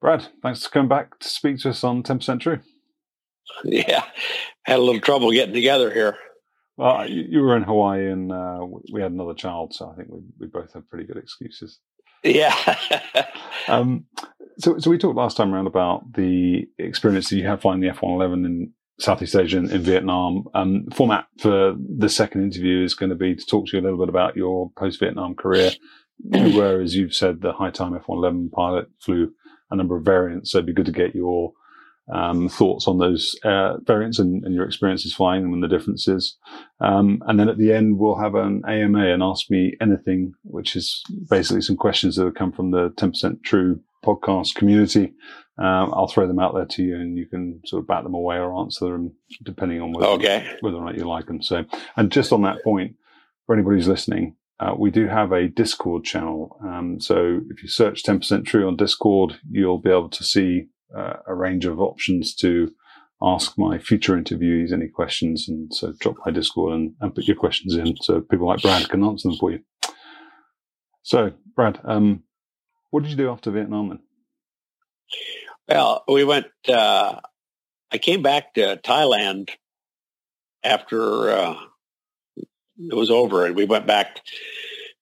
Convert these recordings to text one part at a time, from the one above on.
Brad, thanks for coming back to speak to us on 10% True. Yeah, had a little trouble getting together here. Well, you, were in Hawaii and uh, we had another child, so I think we, we both have pretty good excuses. Yeah. um, so, so we talked last time around about the experience that you had flying the F-111 in Southeast Asia in, in Vietnam. Um, format for the second interview is going to be to talk to you a little bit about your post-Vietnam career. you were, as you've said, the high time F-111 pilot, flew a number of variants. So it'd be good to get your um, thoughts on those uh, variants and, and, your experiences flying them and the differences. Um, and then at the end, we'll have an AMA and ask me anything, which is basically some questions that have come from the 10% True podcast community. Um, I'll throw them out there to you and you can sort of bat them away or answer them depending on whether, okay. whether or not you like them. So, and just on that point, for anybody who's listening, uh, we do have a Discord channel. Um, so if you search 10% True on Discord, you'll be able to see uh, a range of options to ask my future interviewees any questions. And so drop my Discord and, and put your questions in so people like Brad can answer them for you. So, Brad, um, what did you do after Vietnam then? Well, we went, uh, I came back to Thailand after uh, it was over and we went back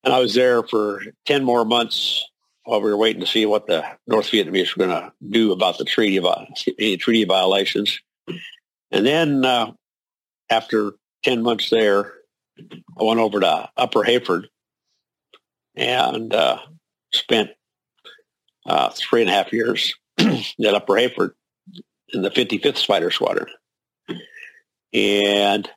and I was there for 10 more months while we were waiting to see what the North Vietnamese were going to do about the treaty, any treaty violations. And then uh, after 10 months there, I went over to Upper Heyford and uh, spent uh, three and a half years at Upper Heyford in the 55th Fighter Squadron. And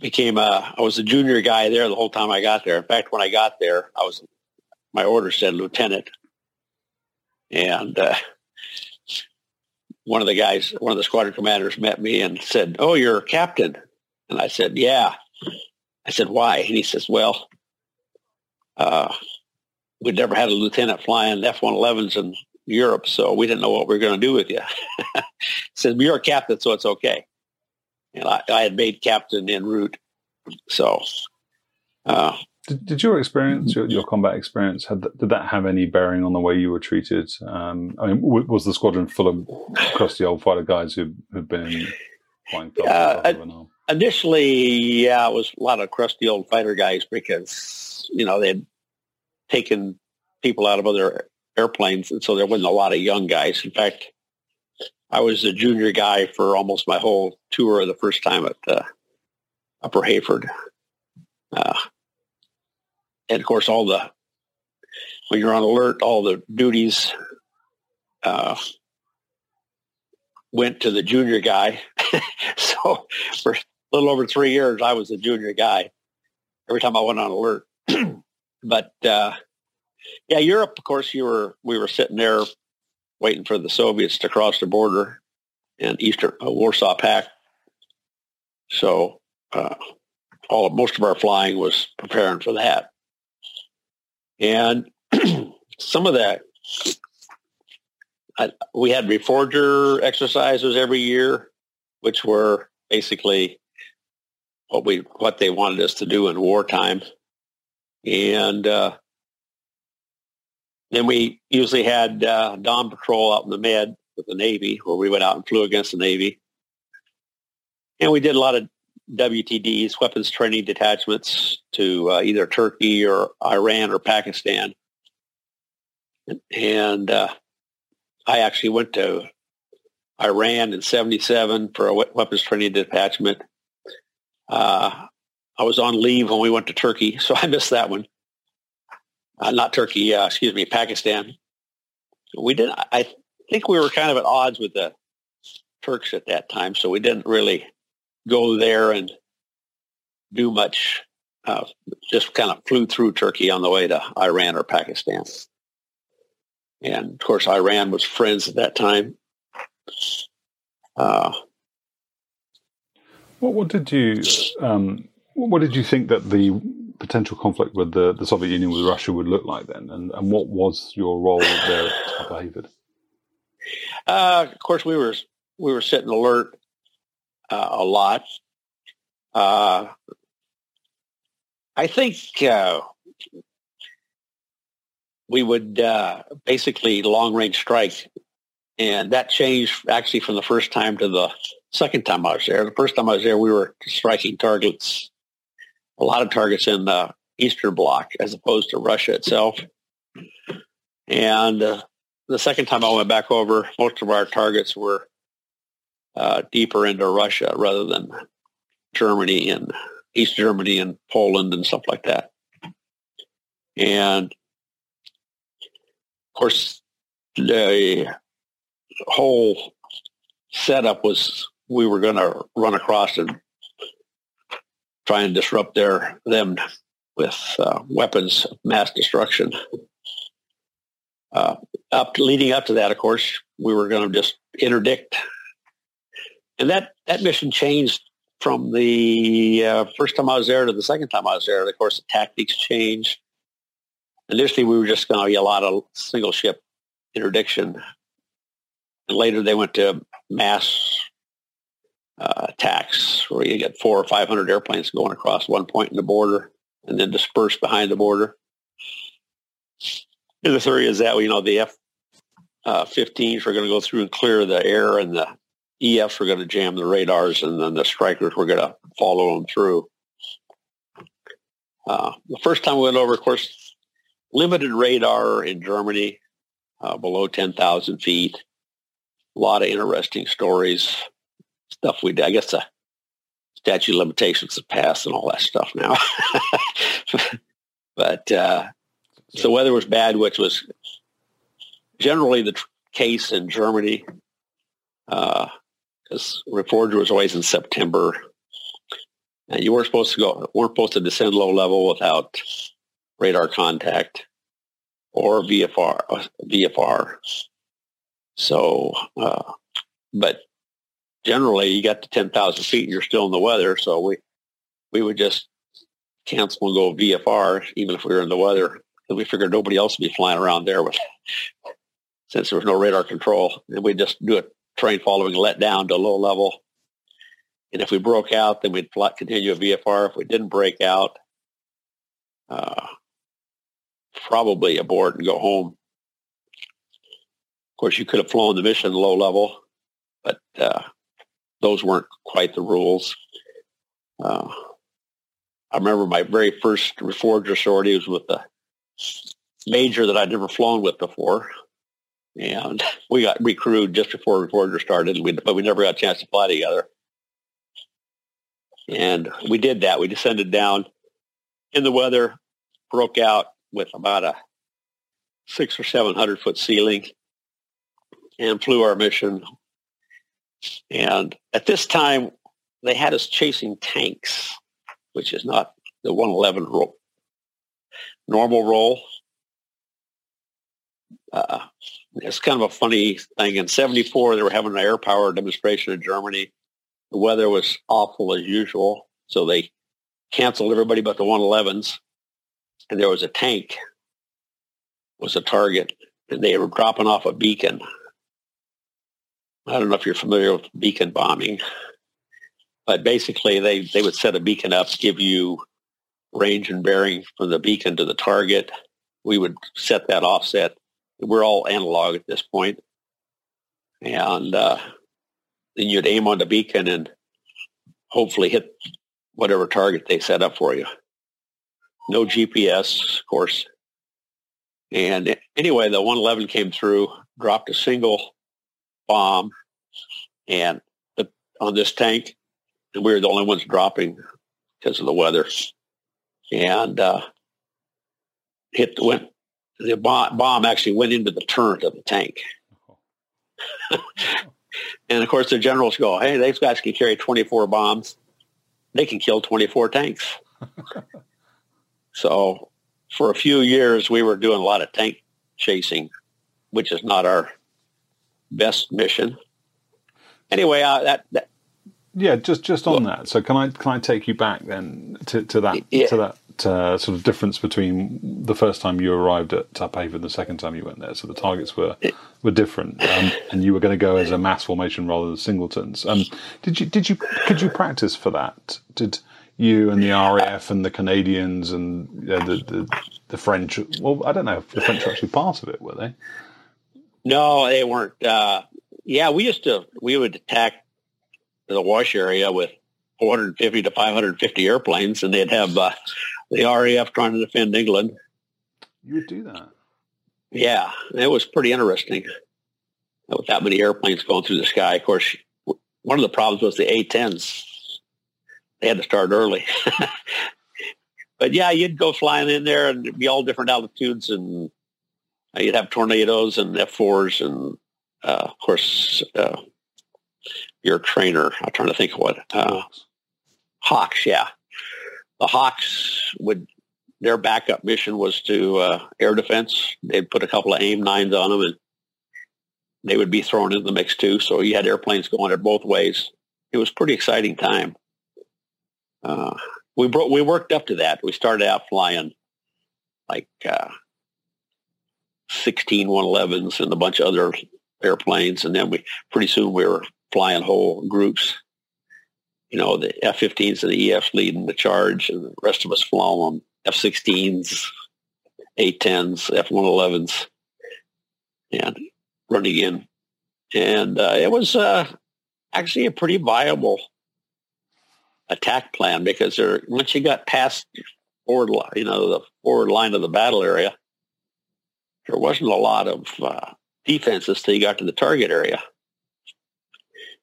became a, I was a junior guy there the whole time I got there. In fact, when I got there, I was, my order said lieutenant. And uh, one of the guys, one of the squadron commanders met me and said, oh, you're a captain. And I said, yeah. I said, why? And he says, well, uh, we'd never had a lieutenant flying F-111s in Europe, so we didn't know what we were going to do with you. he said, you're a captain, so it's okay and I, I had made captain en route. So, uh, did, did, your experience, your, your combat experience, had, did that have any bearing on the way you were treated? Um, I mean, w- was the squadron full of crusty old fighter guys who had been flying? Uh, initially, yeah, it was a lot of crusty old fighter guys because you know they had taken people out of other airplanes, and so there wasn't a lot of young guys. In fact, I was a junior guy for almost my whole tour the first time at uh, Upper Heyford. Uh, and of course, all the, when you're on alert, all the duties uh, went to the junior guy. so for a little over three years, I was a junior guy every time I went on alert. but uh, yeah, Europe, of course, you were we were sitting there waiting for the Soviets to cross the border and Eastern uh, Warsaw Pact. So uh, all most of our flying was preparing for that, and some of that I, we had reforger exercises every year, which were basically what we what they wanted us to do in wartime, and uh, then we usually had uh, dawn patrol out in the Med with the Navy, where we went out and flew against the Navy. And we did a lot of WTDs, weapons training detachments, to uh, either Turkey or Iran or Pakistan. And uh, I actually went to Iran in 77 for a weapons training detachment. Uh, I was on leave when we went to Turkey, so I missed that one. Uh, not Turkey, uh, excuse me, Pakistan. We didn't. I think we were kind of at odds with the Turks at that time, so we didn't really go there and do much. Uh, just kind of flew through Turkey on the way to Iran or Pakistan. And of course, Iran was friends at that time. Uh, what, what did you um, what did you think that the potential conflict with the, the Soviet Union with Russia would look like then, and, and what was your role there at David? Uh, of course, we were we were sitting alert uh, a lot. Uh, I think uh, we would uh, basically long range strike, and that changed actually from the first time to the second time I was there. The first time I was there, we were striking targets, a lot of targets in the Eastern Bloc as opposed to Russia itself. And uh, the second time I went back over, most of our targets were uh, deeper into Russia rather than Germany and East Germany and Poland and stuff like that. And of course, the whole setup was we were going to run across and try and disrupt their them with uh, weapons of mass destruction. Uh, up to, leading up to that, of course, we were going to just interdict and that, that mission changed from the uh, first time I was there to the second time I was there. Of course, the tactics changed. Initially, we were just going to be a lot of single ship interdiction. And later they went to mass uh, attacks where you get four or 500 airplanes going across one point in the border and then disperse behind the border. And the theory is that, you know, the F-15s uh, are going to go through and clear the air and the EFs were going to jam the radars and then the strikers were going to follow them through. Uh, the first time we went over, of course, limited radar in Germany, uh, below 10,000 feet. A lot of interesting stories, stuff we did. I guess the statute limitations have passed and all that stuff now. but uh, the weather was bad, which was generally the tr- case in Germany. Uh, because Reforger was always in September. And you weren't supposed to go, weren't supposed to descend low level without radar contact or VFR. Uh, VFR. So, uh, but generally you got to 10,000 feet and you're still in the weather. So we, we would just cancel and go VFR, even if we were in the weather. Because we figured nobody else would be flying around there with, since there was no radar control. And we'd just do a train following let down to low level. And if we broke out, then we'd continue a VFR. If we didn't break out, uh, probably abort and go home. Of course, you could have flown the mission low level, but uh, those weren't quite the rules. Uh, I remember my very first reforger sortie was with a major that I'd never flown with before and we got recruited just before Reforger started, but we never got a chance to fly together. And we did that. We descended down in the weather, broke out with about a six or seven hundred foot ceiling, and flew our mission. And at this time, they had us chasing tanks, which is not the 111 role. normal role. Uh, it's kind of a funny thing. In 74, they were having an air power demonstration in Germany. The weather was awful as usual. So they canceled everybody but the 111s. And there was a tank was a target. And they were dropping off a beacon. I don't know if you're familiar with beacon bombing. But basically, they, they would set a beacon up, give you range and bearing from the beacon to the target. We would set that offset we're all analog at this point. And uh, then you'd aim on the beacon and hopefully hit whatever target they set up for you. No GPS, of course. And anyway, the 111 came through, dropped a single bomb, and the, on this tank, and we were the only ones dropping because of the weather. And uh, hit the went the bomb, bomb actually went into the turret of the tank. and of course, the generals go, "Hey, these guys can carry 24 bombs. They can kill 24 tanks." so, for a few years, we were doing a lot of tank chasing, which is not our best mission. Anyway, uh, that, that yeah, just just on that. So can I can I take you back then to, to that yeah. to that uh, sort of difference between the first time you arrived at Upper Heyford and the second time you went there. So the targets were were different, um, and you were going to go as a mass formation rather than singletons. Um, did you did you could you practice for that? Did you and the RAF and the Canadians and uh, the, the the French? Well, I don't know if the French were actually part of it, were they? No, they weren't. Uh, yeah, we used to we would attack the wash area with 450 to 550 airplanes, and they'd have uh, the RAF trying to defend England. You would do that. Yeah, it was pretty interesting with that many airplanes going through the sky. Of course, one of the problems was the A-10s. They had to start early. but yeah, you'd go flying in there and it'd be all different altitudes and you'd have tornadoes and F-4s and uh, of course uh, your trainer. I'm trying to think of what. Uh, Hawks, yeah the Hawks would their backup mission was to uh, air defense. They'd put a couple of AIM nines on them, and they would be thrown into the mix too. So you had airplanes going there both ways. It was pretty exciting time. Uh, we bro- we worked up to that. We started out flying like uh, 16 111s and a bunch of other airplanes, and then we pretty soon we were flying whole groups. You know, the F-15s and the EFs leading the charge, and the rest of us following F-16s, A-10s, F-111s, and running in. And uh, it was uh, actually a pretty viable attack plan because there, once you got past forward, you know, the forward line of the battle area, there wasn't a lot of uh, defenses till you got to the target area.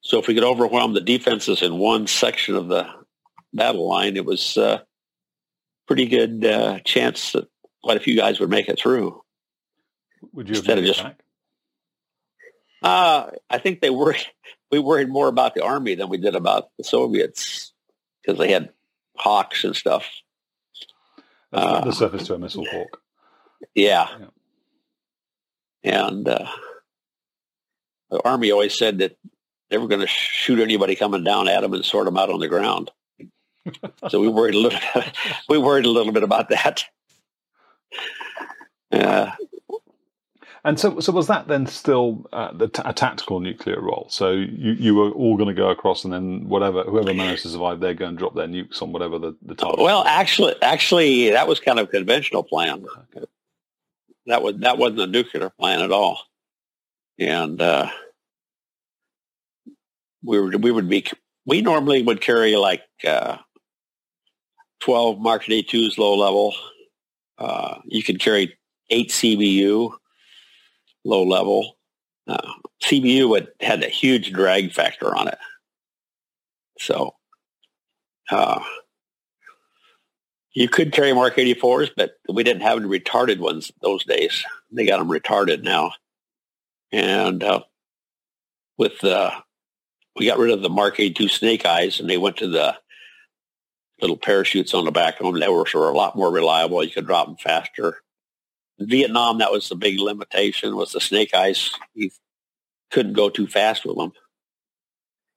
So if we could overwhelm the defenses in one section of the battle line, it was a uh, pretty good uh, chance that quite a few guys would make it through. Would you instead of just? Uh, I think they worried. We worried more about the army than we did about the Soviets because they had hawks and stuff. Uh, the surface to a missile hawk. Yeah. yeah. And uh, the army always said that they were going to shoot anybody coming down at them and sort them out on the ground. so we worried a little. we worried a little bit about that. Uh, and so, so was that then still uh, the t- a tactical nuclear role? So you, you were all going to go across, and then whatever whoever managed to survive, they're going to drop their nukes on whatever the, the target. Well, actually, actually, that was kind of a conventional plan. That was that wasn't a nuclear plan at all, and uh, we would we would be we normally would carry like uh, 12 Mark 82s low level. Uh, you could carry eight CBU low level. Uh, CBU would, had a huge drag factor on it. So uh, you could carry Mark 84s, but we didn't have any retarded ones those days. They got them retarded now. And uh, with the we got rid of the Mark 82 Snake Eyes and they went to the little parachutes on the back of them. They were, were a lot more reliable. You could drop them faster. In Vietnam, that was the big limitation was the Snake Eyes. You couldn't go too fast with them.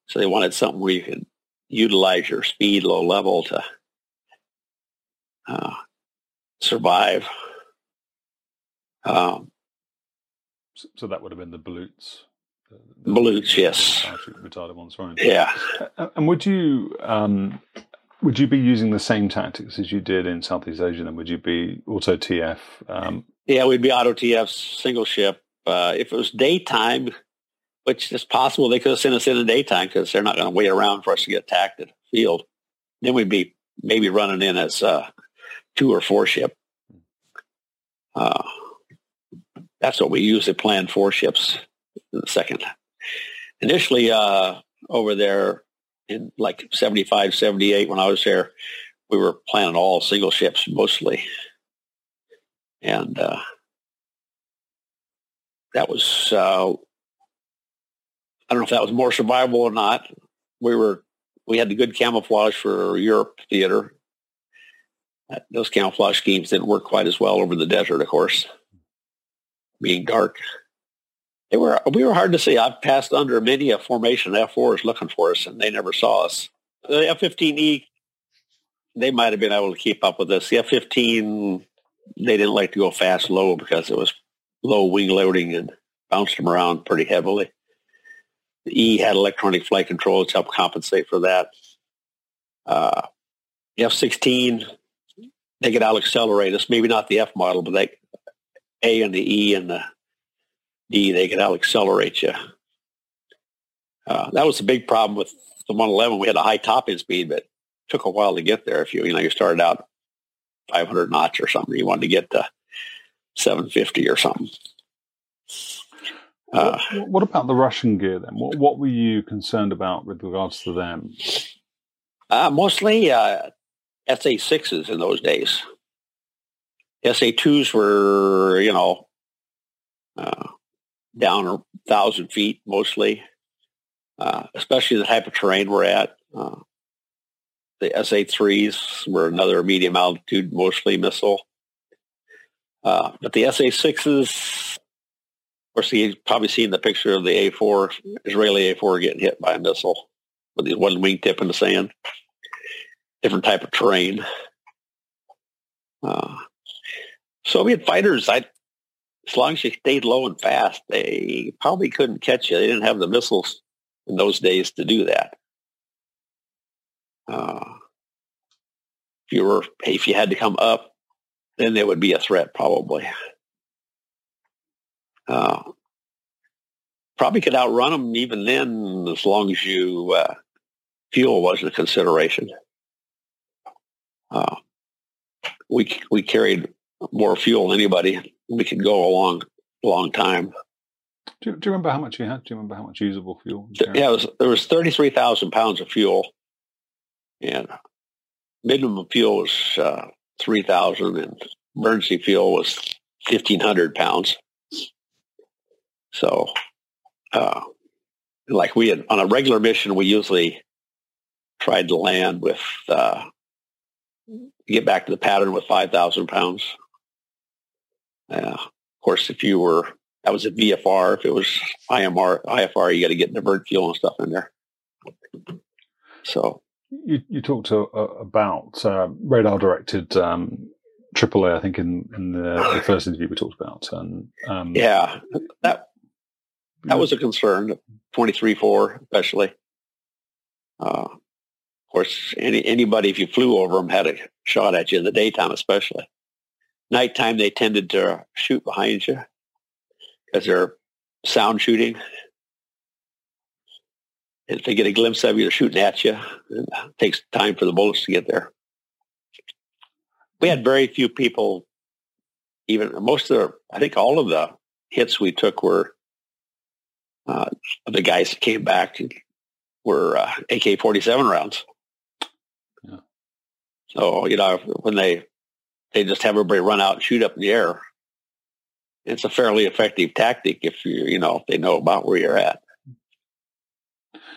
So they wanted something where you could utilize your speed low level to uh, survive. Um, so that would have been the Ballutes. Ballutes, yes. Retarded ones, right? Yeah. And would you um, would you be using the same tactics as you did in Southeast Asia? Then would you be auto TF? Um, yeah, we'd be auto TF, single ship. Uh, if it was daytime, which is possible, they could have sent us in the daytime because they're not going to wait around for us to get attacked at the field. then we'd be maybe running in as uh, two or four ship. Uh, that's what we usually plan four ships in the second. Initially, uh, over there in like 75, 78, when I was there, we were planning all single ships mostly. And uh, that was, uh, I don't know if that was more survivable or not. We were, we had the good camouflage for Europe theater. Those camouflage schemes didn't work quite as well over the desert, of course, being dark. They were, we were hard to see. I've passed under many a formation F4s looking for us, and they never saw us. The F-15E, they might have been able to keep up with us. The F-15, they didn't like to go fast low because it was low wing loading and bounced them around pretty heavily. The E had electronic flight control to help compensate for that. Uh, F-16, they could out-accelerate us. Maybe not the F model, but like A and the E and the D, they could out-accelerate you. Uh, that was the big problem with the 111. We had a high topping speed, but it took a while to get there. If you, you know, you started out 500 knots or something, you wanted to get to 750 or something. Uh, what, what, about the Russian gear then? What, what, were you concerned about with regards to them? Uh, mostly uh, SA6s in those days. SA2s were, you know, uh, down a thousand feet mostly, uh, especially the type of terrain we're at. Uh, the SA3s were another medium altitude, mostly missile. Uh, but the SA6s, of course, you've probably seen the picture of the A4, Israeli A4 getting hit by a missile with the one wingtip in the sand. Different type of terrain. Uh, Soviet fighters, I, as long as you stayed low and fast, they probably couldn't catch you. They didn't have the missiles in those days to do that. Uh, if you were, if you had to come up, then there would be a threat probably. Uh, probably could outrun them even then as long as you uh, fuel wasn't a consideration. Uh, we we carried more fuel than anybody. We could go a long long time. Do, do you remember how much you had? Do you remember how much usable fuel? Yeah, was, there was thirty three thousand pounds of fuel, and minimum fuel was uh, 3,000 and emergency fuel was 1,500 pounds. So, uh, like we had on a regular mission, we usually tried to land with, uh, get back to the pattern with 5,000 pounds. Uh, of course, if you were, that was a VFR. If it was IMR, IFR, you got to get the divert fuel and stuff in there. So you, you talked uh, about uh, radar directed um, AAA, I think, in, in the, the, first interview we talked about. And um, yeah, that that was a concern. Twenty three four, especially. Uh, of course, any anybody if you flew over them had a shot at you in the daytime, especially. Nighttime, they tended to shoot behind you because they're sound shooting if they get a glimpse of you, they're shooting at you. It takes time for the bullets to get there. We had very few people, even most of the, I think all of the hits we took were uh, the guys that came back were uh, AK-47 rounds. So, you know, when they, they just have everybody run out and shoot up in the air, it's a fairly effective tactic if you, you know, if they know about where you're at.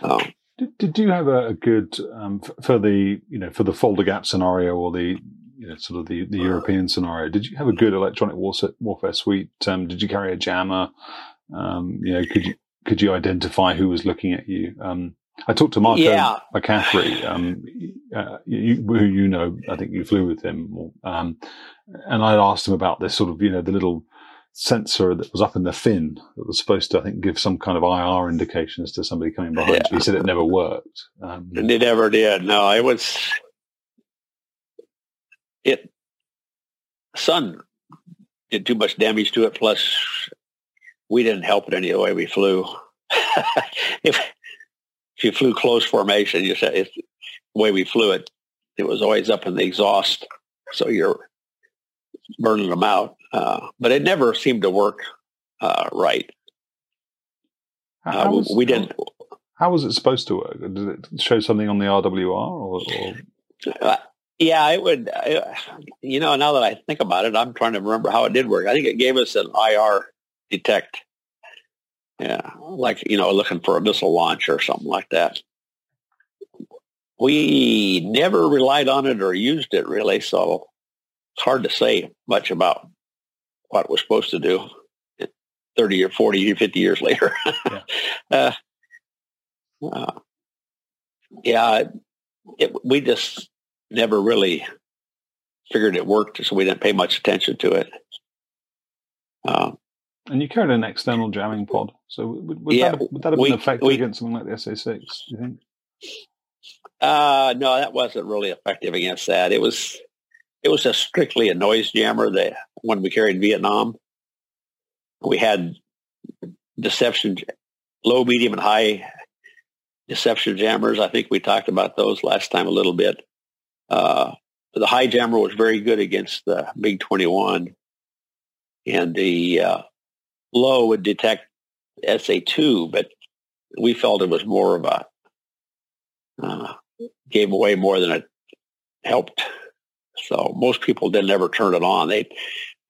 Oh. Did, did you have a, a good um, for the you know for the Fulda Gap scenario or the you know, sort of the, the European scenario? Did you have a good electronic warfare, warfare suite? Um, did you carry a jammer? Um, you know, could you could you identify who was looking at you? I talked to Marco yeah. McCaffrey, um, uh, you, who you know, I think you flew with him, um, and I asked him about this sort of, you know, the little sensor that was up in the fin that was supposed to, I think, give some kind of IR indications to somebody coming behind yeah. you. He said it never worked. Um, it never did. No, it was it. Sun did too much damage to it. Plus, we didn't help it any the way we flew. if if you flew close formation, you said it's the way we flew it. it was always up in the exhaust, so you're burning them out. Uh, but it never seemed to work uh, right. Uh, was, we didn't. How was it supposed to work? Did it show something on the RWR or? or? Uh, yeah, it would. you know, now that I think about it, I'm trying to remember how it did work. I think it gave us an IR detect. Yeah, like you know, looking for a missile launch or something like that. We never relied on it or used it really, so it's hard to say much about what it was supposed to do 30 or 40 or 50 years later. yeah. uh, uh, yeah, it, we just never really figured it worked, so we didn't pay much attention to it. Um, and you carried an external jamming pod, so would, would yeah, that, would that have we, been effective we, against something like the SA6? Do you think? Uh, no, that wasn't really effective against that. It was it was a strictly a noise jammer. The one we carried in Vietnam, we had deception, low, medium, and high deception jammers. I think we talked about those last time a little bit. Uh, the high jammer was very good against the MiG 21, and the uh, low would detect SA2, but we felt it was more of a uh, gave away more than it helped. So most people didn't ever turn it on. They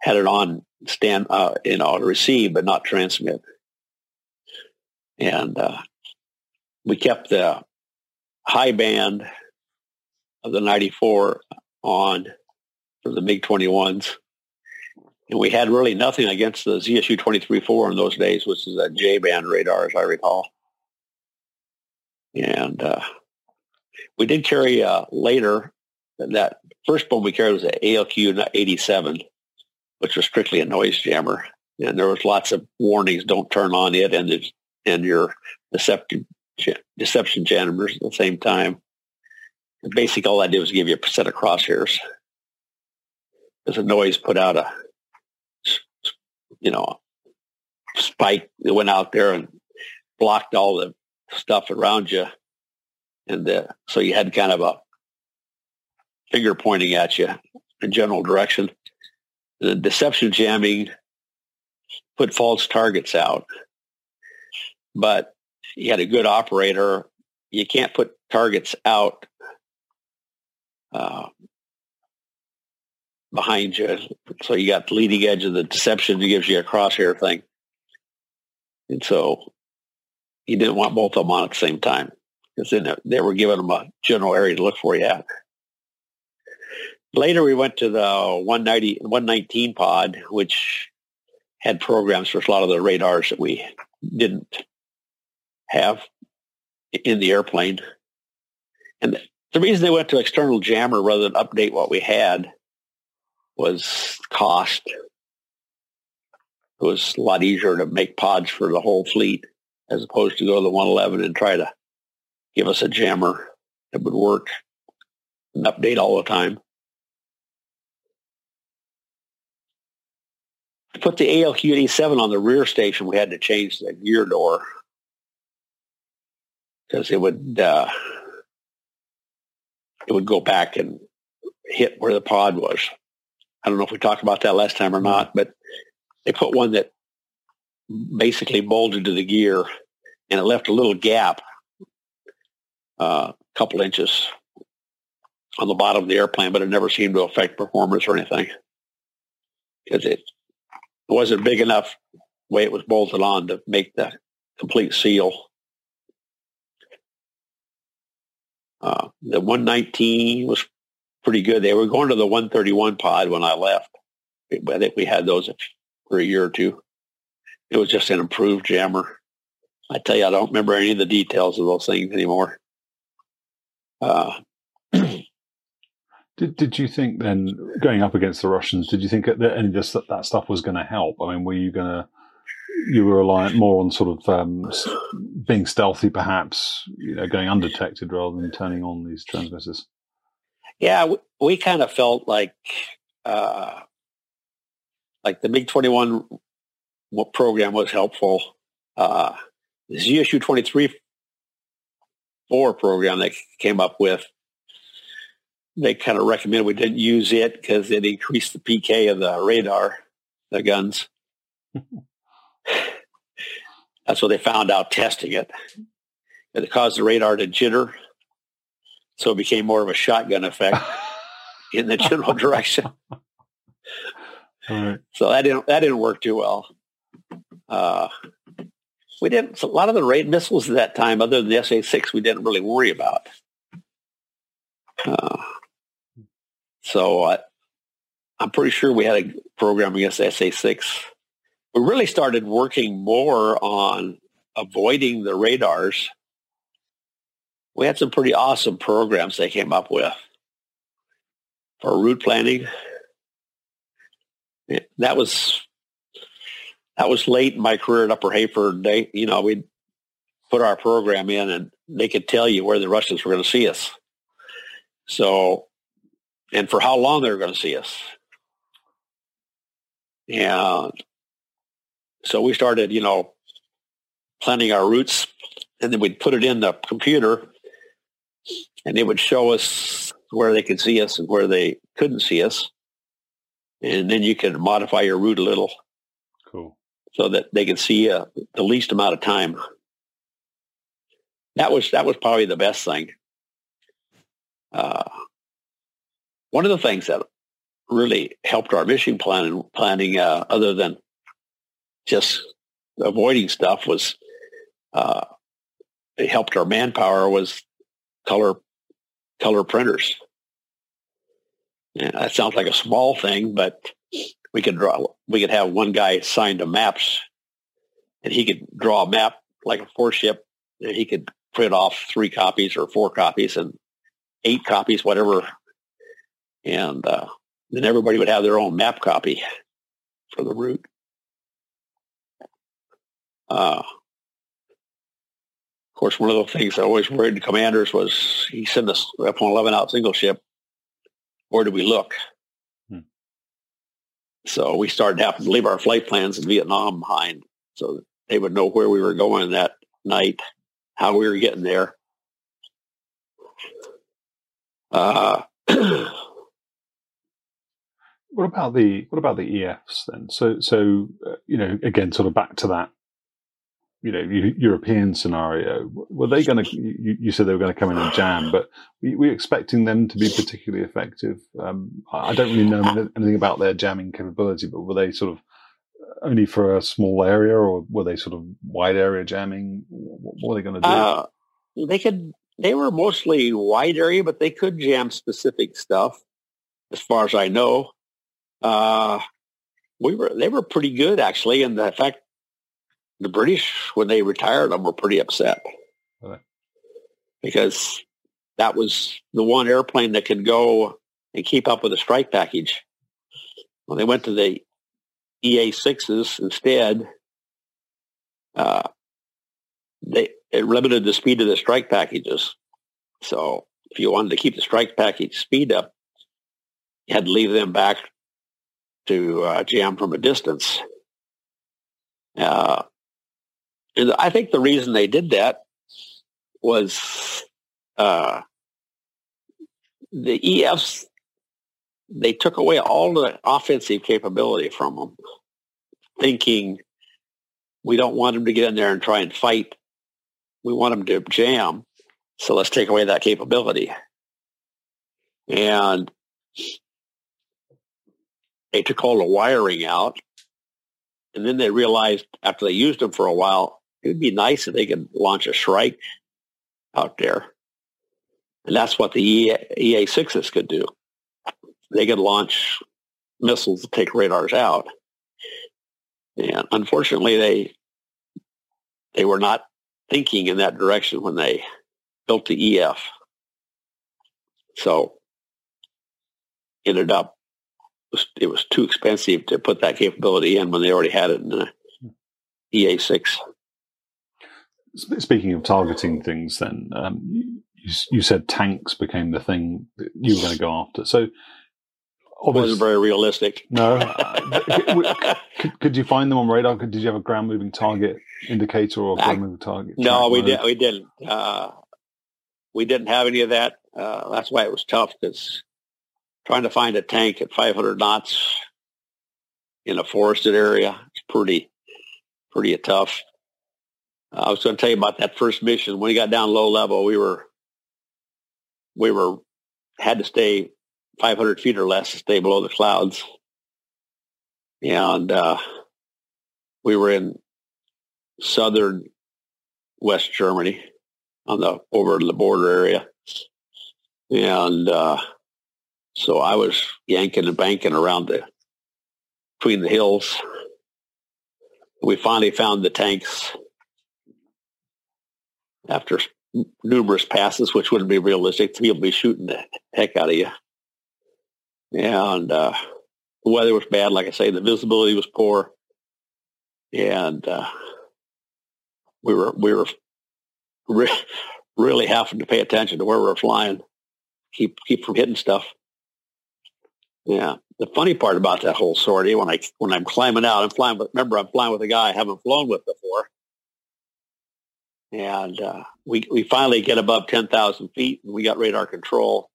had it on stand, uh, you know, to receive but not transmit. And uh, we kept the high band of the 94 on for the MiG-21s. And we had really nothing against the ZSU 23-4 in those days, which is a J-band radar, as I recall. And uh, we did carry uh, later that first one we carried was an ALQ 87, which was strictly a noise jammer. And there was lots of warnings, don't turn on it and, and your deceptive, deception jammers at the same time. And basically all I did was give you a set of crosshairs. Because the noise put out a, you know, spike that went out there and blocked all the stuff around you and uh, so you had kind of a finger pointing at you in general direction. The deception jamming put false targets out, but you had a good operator. You can't put targets out uh, behind you. So you got the leading edge of the deception that gives you a crosshair thing. And so you didn't want both of them on at the same time because then they were giving them a general area to look for you at. Later, we went to the 190, 119 pod, which had programs for a lot of the radars that we didn't have in the airplane. And the reason they went to external jammer rather than update what we had was cost. It was a lot easier to make pods for the whole fleet as opposed to go to the 111 and try to give us a jammer that would work and update all the time. To put the ALQ-87 on the rear station, we had to change the gear door because it would uh, it would go back and hit where the pod was. I don't know if we talked about that last time or not, but they put one that basically bolted to the gear and it left a little gap a uh, couple inches on the bottom of the airplane, but it never seemed to affect performance or anything because it wasn't big enough way it was bolted on to make the complete seal. Uh, the 119 was pretty good. They were going to the 131 pod when I left. I think we had those for a year or two. It was just an improved jammer. I tell you, I don't remember any of the details of those things anymore. Uh, did did you think then going up against the Russians? Did you think that any of this, that, that stuff was going to help? I mean, were you going to you were reliant more on sort of um, being stealthy, perhaps you know, going undetected rather than turning on these transmitters? Yeah, we, we kind of felt like uh, like the MiG twenty one program was helpful. Uh, the ZSU twenty three four program they came up with they kind of recommended we didn't use it because it increased the PK of the radar, the guns. That's what they found out testing it. It caused the radar to jitter, so it became more of a shotgun effect in the general direction. Right. So that didn't that didn't work too well. Uh, we didn't a lot of the raid missiles at that time, other than the SA six, we didn't really worry about. Uh, so uh, I'm pretty sure we had a program against SA six. We really started working more on avoiding the radars. We had some pretty awesome programs they came up with for route planning. That was that was late in my career at Upper Heyford. They, you know, we'd put our program in and they could tell you where the Russians were going to see us. So, and for how long they were going to see us. And so we started, you know, planning our routes and then we'd put it in the computer and it would show us where they could see us and where they couldn't see us. And then you could modify your route a little. Cool. So that they could see uh, the least amount of time. That was that was probably the best thing. Uh, one of the things that really helped our mission planning, planning uh, other than just avoiding stuff, was uh, it helped our manpower was color color printers. That sounds like a small thing, but we could draw. We could have one guy assigned to maps, and he could draw a map like a four ship, and he could print off three copies or four copies and eight copies, whatever. And uh, then everybody would have their own map copy for the route. Uh, of course, one of the things I always worried the commanders was he sent us up on 11 out single ship. Where do we look? Hmm. So we started having to leave our flight plans in Vietnam behind so they would know where we were going that night, how we were getting there. Uh, what about the what about the EFs then? So so uh, you know again sort of back to that you know European scenario. Were they going to? You, you, said they were going to come in and jam, but were, expecting them to be particularly effective? Um, I don't really know anything about their jamming capability, but were they sort of only for a small area, or were they sort of wide area jamming? What were they going to do? Uh, they could they were mostly wide area, but they could jam specific stuff. As far as I know, uh, we were they were pretty good actually. And the fact the British, when they retired them, were pretty upset right. because that was the one airplane that could go and keep up with the strike package. When they went to the EA sixes instead, uh, they it limited the speed of the strike packages. So if you wanted to keep the strike package speed up, you had to leave them back to uh, jam from a distance. Uh, and I think the reason they did that was uh, the EFs. They took away all the offensive capability from them, thinking we don't want them to get in there and try and fight we want them to jam. So let's take away that capability. And they took all the wiring out. And then they realized after they used them for a while, it would be nice if they could launch a Shrike out there. And that's what the EA, 6s could do. They could launch missiles to take radars out. And unfortunately, they they were not thinking in that direction when they built the EF. So ended up it was too expensive to put that capability in when they already had it in the EA6. Speaking of targeting things, then um, you, you, said tanks became the thing that you were going to go after. So wasn't very realistic. No. could, could, you find them on radar? Did you have a ground moving target indicator or ground moving target? No, we did. We didn't. Uh, we didn't have any of that. Uh, that's why it was tough because trying to find a tank at 500 knots in a forested area is pretty, pretty tough. I was going to tell you about that first mission. When we got down low level, we were, we were, had to stay 500 feet or less to stay below the clouds. And uh, we were in southern West Germany on the over the border area. And uh, so I was yanking and banking around the between the hills. We finally found the tanks after numerous passes, which wouldn't be realistic. People be shooting the heck out of you. And uh, the weather was bad. Like I say, the visibility was poor. And uh, we were we were re- really having to pay attention to where we were flying, keep keep from hitting stuff. Yeah. The funny part about that whole sortie, when I when I'm climbing out, I'm flying with. Remember, I'm flying with a guy I haven't flown with before, and uh, we we finally get above ten thousand feet, and we got radar control.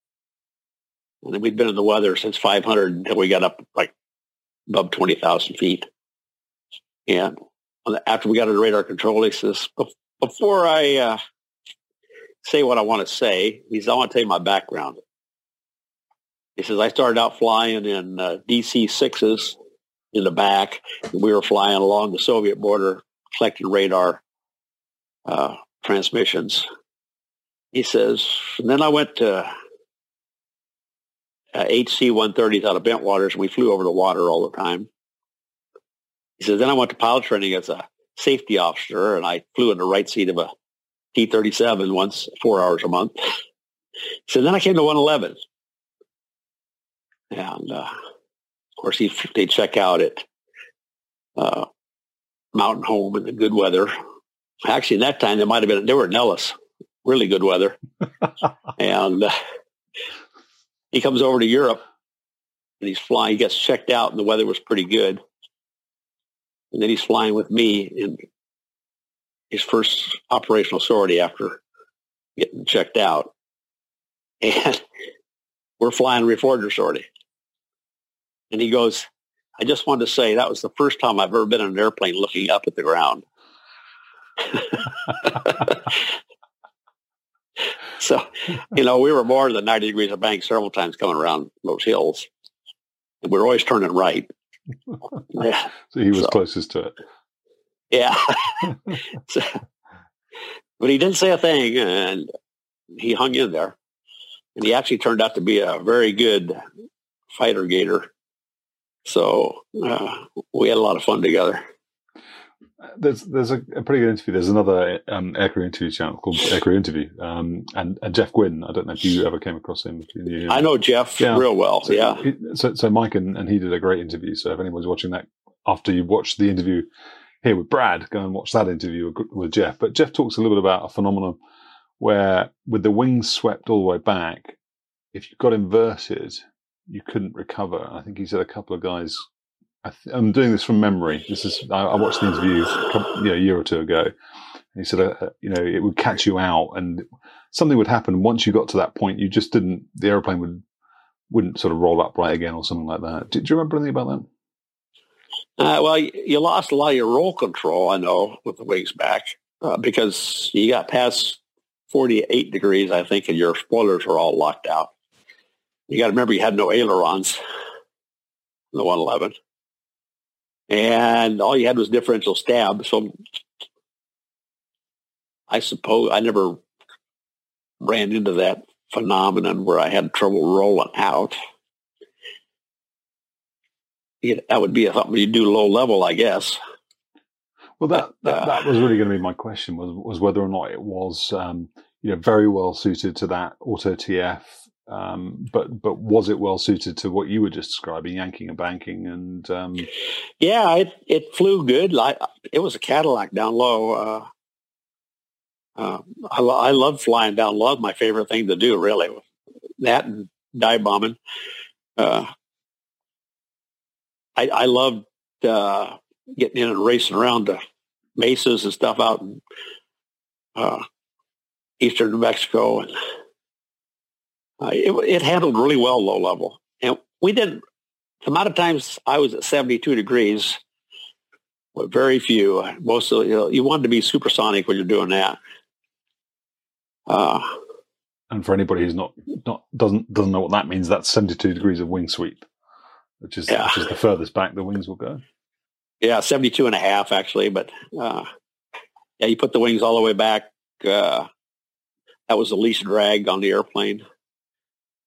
And we'd been in the weather since 500 until we got up like above 20,000 feet. And after we got into radar control, he says, before I uh, say what I want to say, he says, I want to tell you my background. He says, I started out flying in uh, DC-6s in the back. we were flying along the Soviet border, collecting radar uh, transmissions. He says, and then I went to uh, HC-130s out of Bentwaters, and we flew over the water all the time. He says, then I went to pilot training as a safety officer, and I flew in the right seat of a T-37 once, four hours a month. So then I came to 111. And, uh, of course, he, they check out at uh, Mountain Home in the good weather. Actually, in that time, they might have been, they were in Nellis, really good weather. and uh, he comes over to Europe and he's flying. He gets checked out and the weather was pretty good. And then he's flying with me in his first operational sortie after getting checked out. And we're flying reforger sortie. And he goes, I just wanted to say that was the first time I've ever been in an airplane looking up at the ground. so, you know, we were more than 90 degrees of bank several times coming around those hills. We were always turning right. Yeah. so he was so, closest to it. Yeah. so, but he didn't say a thing and he hung in there. And he actually turned out to be a very good fighter gator. So uh, we had a lot of fun together. There's there's a, a pretty good interview. There's another um, aircrew interview channel called Aircrew Interview, um, and, and Jeff Gwynn. I don't know if you ever came across him. You, I know Jeff yeah. real well. So, yeah. He, so so Mike and, and he did a great interview. So if anyone's watching that after you watch the interview here with Brad, go and watch that interview with, with Jeff. But Jeff talks a little bit about a phenomenon where, with the wings swept all the way back, if you got inverted, you couldn't recover. I think he said a couple of guys I am doing this from memory. This is I, I watched the interview a, year or two ago. he said, uh, uh, you know, it would catch you out, and something would happen once you got to that point. You just didn't. The airplane would wouldn't sort of roll up right again, or something like that. Do, do you remember anything about that? Uh, well, you, lost a lot of your roll control. I know with the wings back uh, because you got past 48 degrees, I think, and your spoilers were all locked out. You got to remember you had no ailerons. The 111 and all you had was differential stab. So I suppose I never ran into that phenomenon where I had trouble rolling out. It, that would be something you do low level, I guess. Well, that that, uh, that was really going to be my question was was whether or not it was um, you know very well suited to that auto TF um, but but was it well suited to what you were just describing, yanking and banking? And um... yeah, it it flew good. Like it was a Cadillac down low. Uh, uh, I, I love flying down low. My favorite thing to do, really. That and dive bombing. Uh, I I loved uh, getting in and racing around the mesas and stuff out in uh, eastern New Mexico and Uh, it, it handled really well low level. And we didn't, the amount of times I was at 72 degrees, but very few. Most of you, know, you wanted to be supersonic when you're doing that. Uh, and for anybody who's not not doesn't doesn't know what that means, that's 72 degrees of wing sweep, which is yeah. which is the furthest back the wings will go. Yeah, 72 and a half actually, but uh, yeah, you put the wings all the way back. Uh, that was the least drag on the airplane.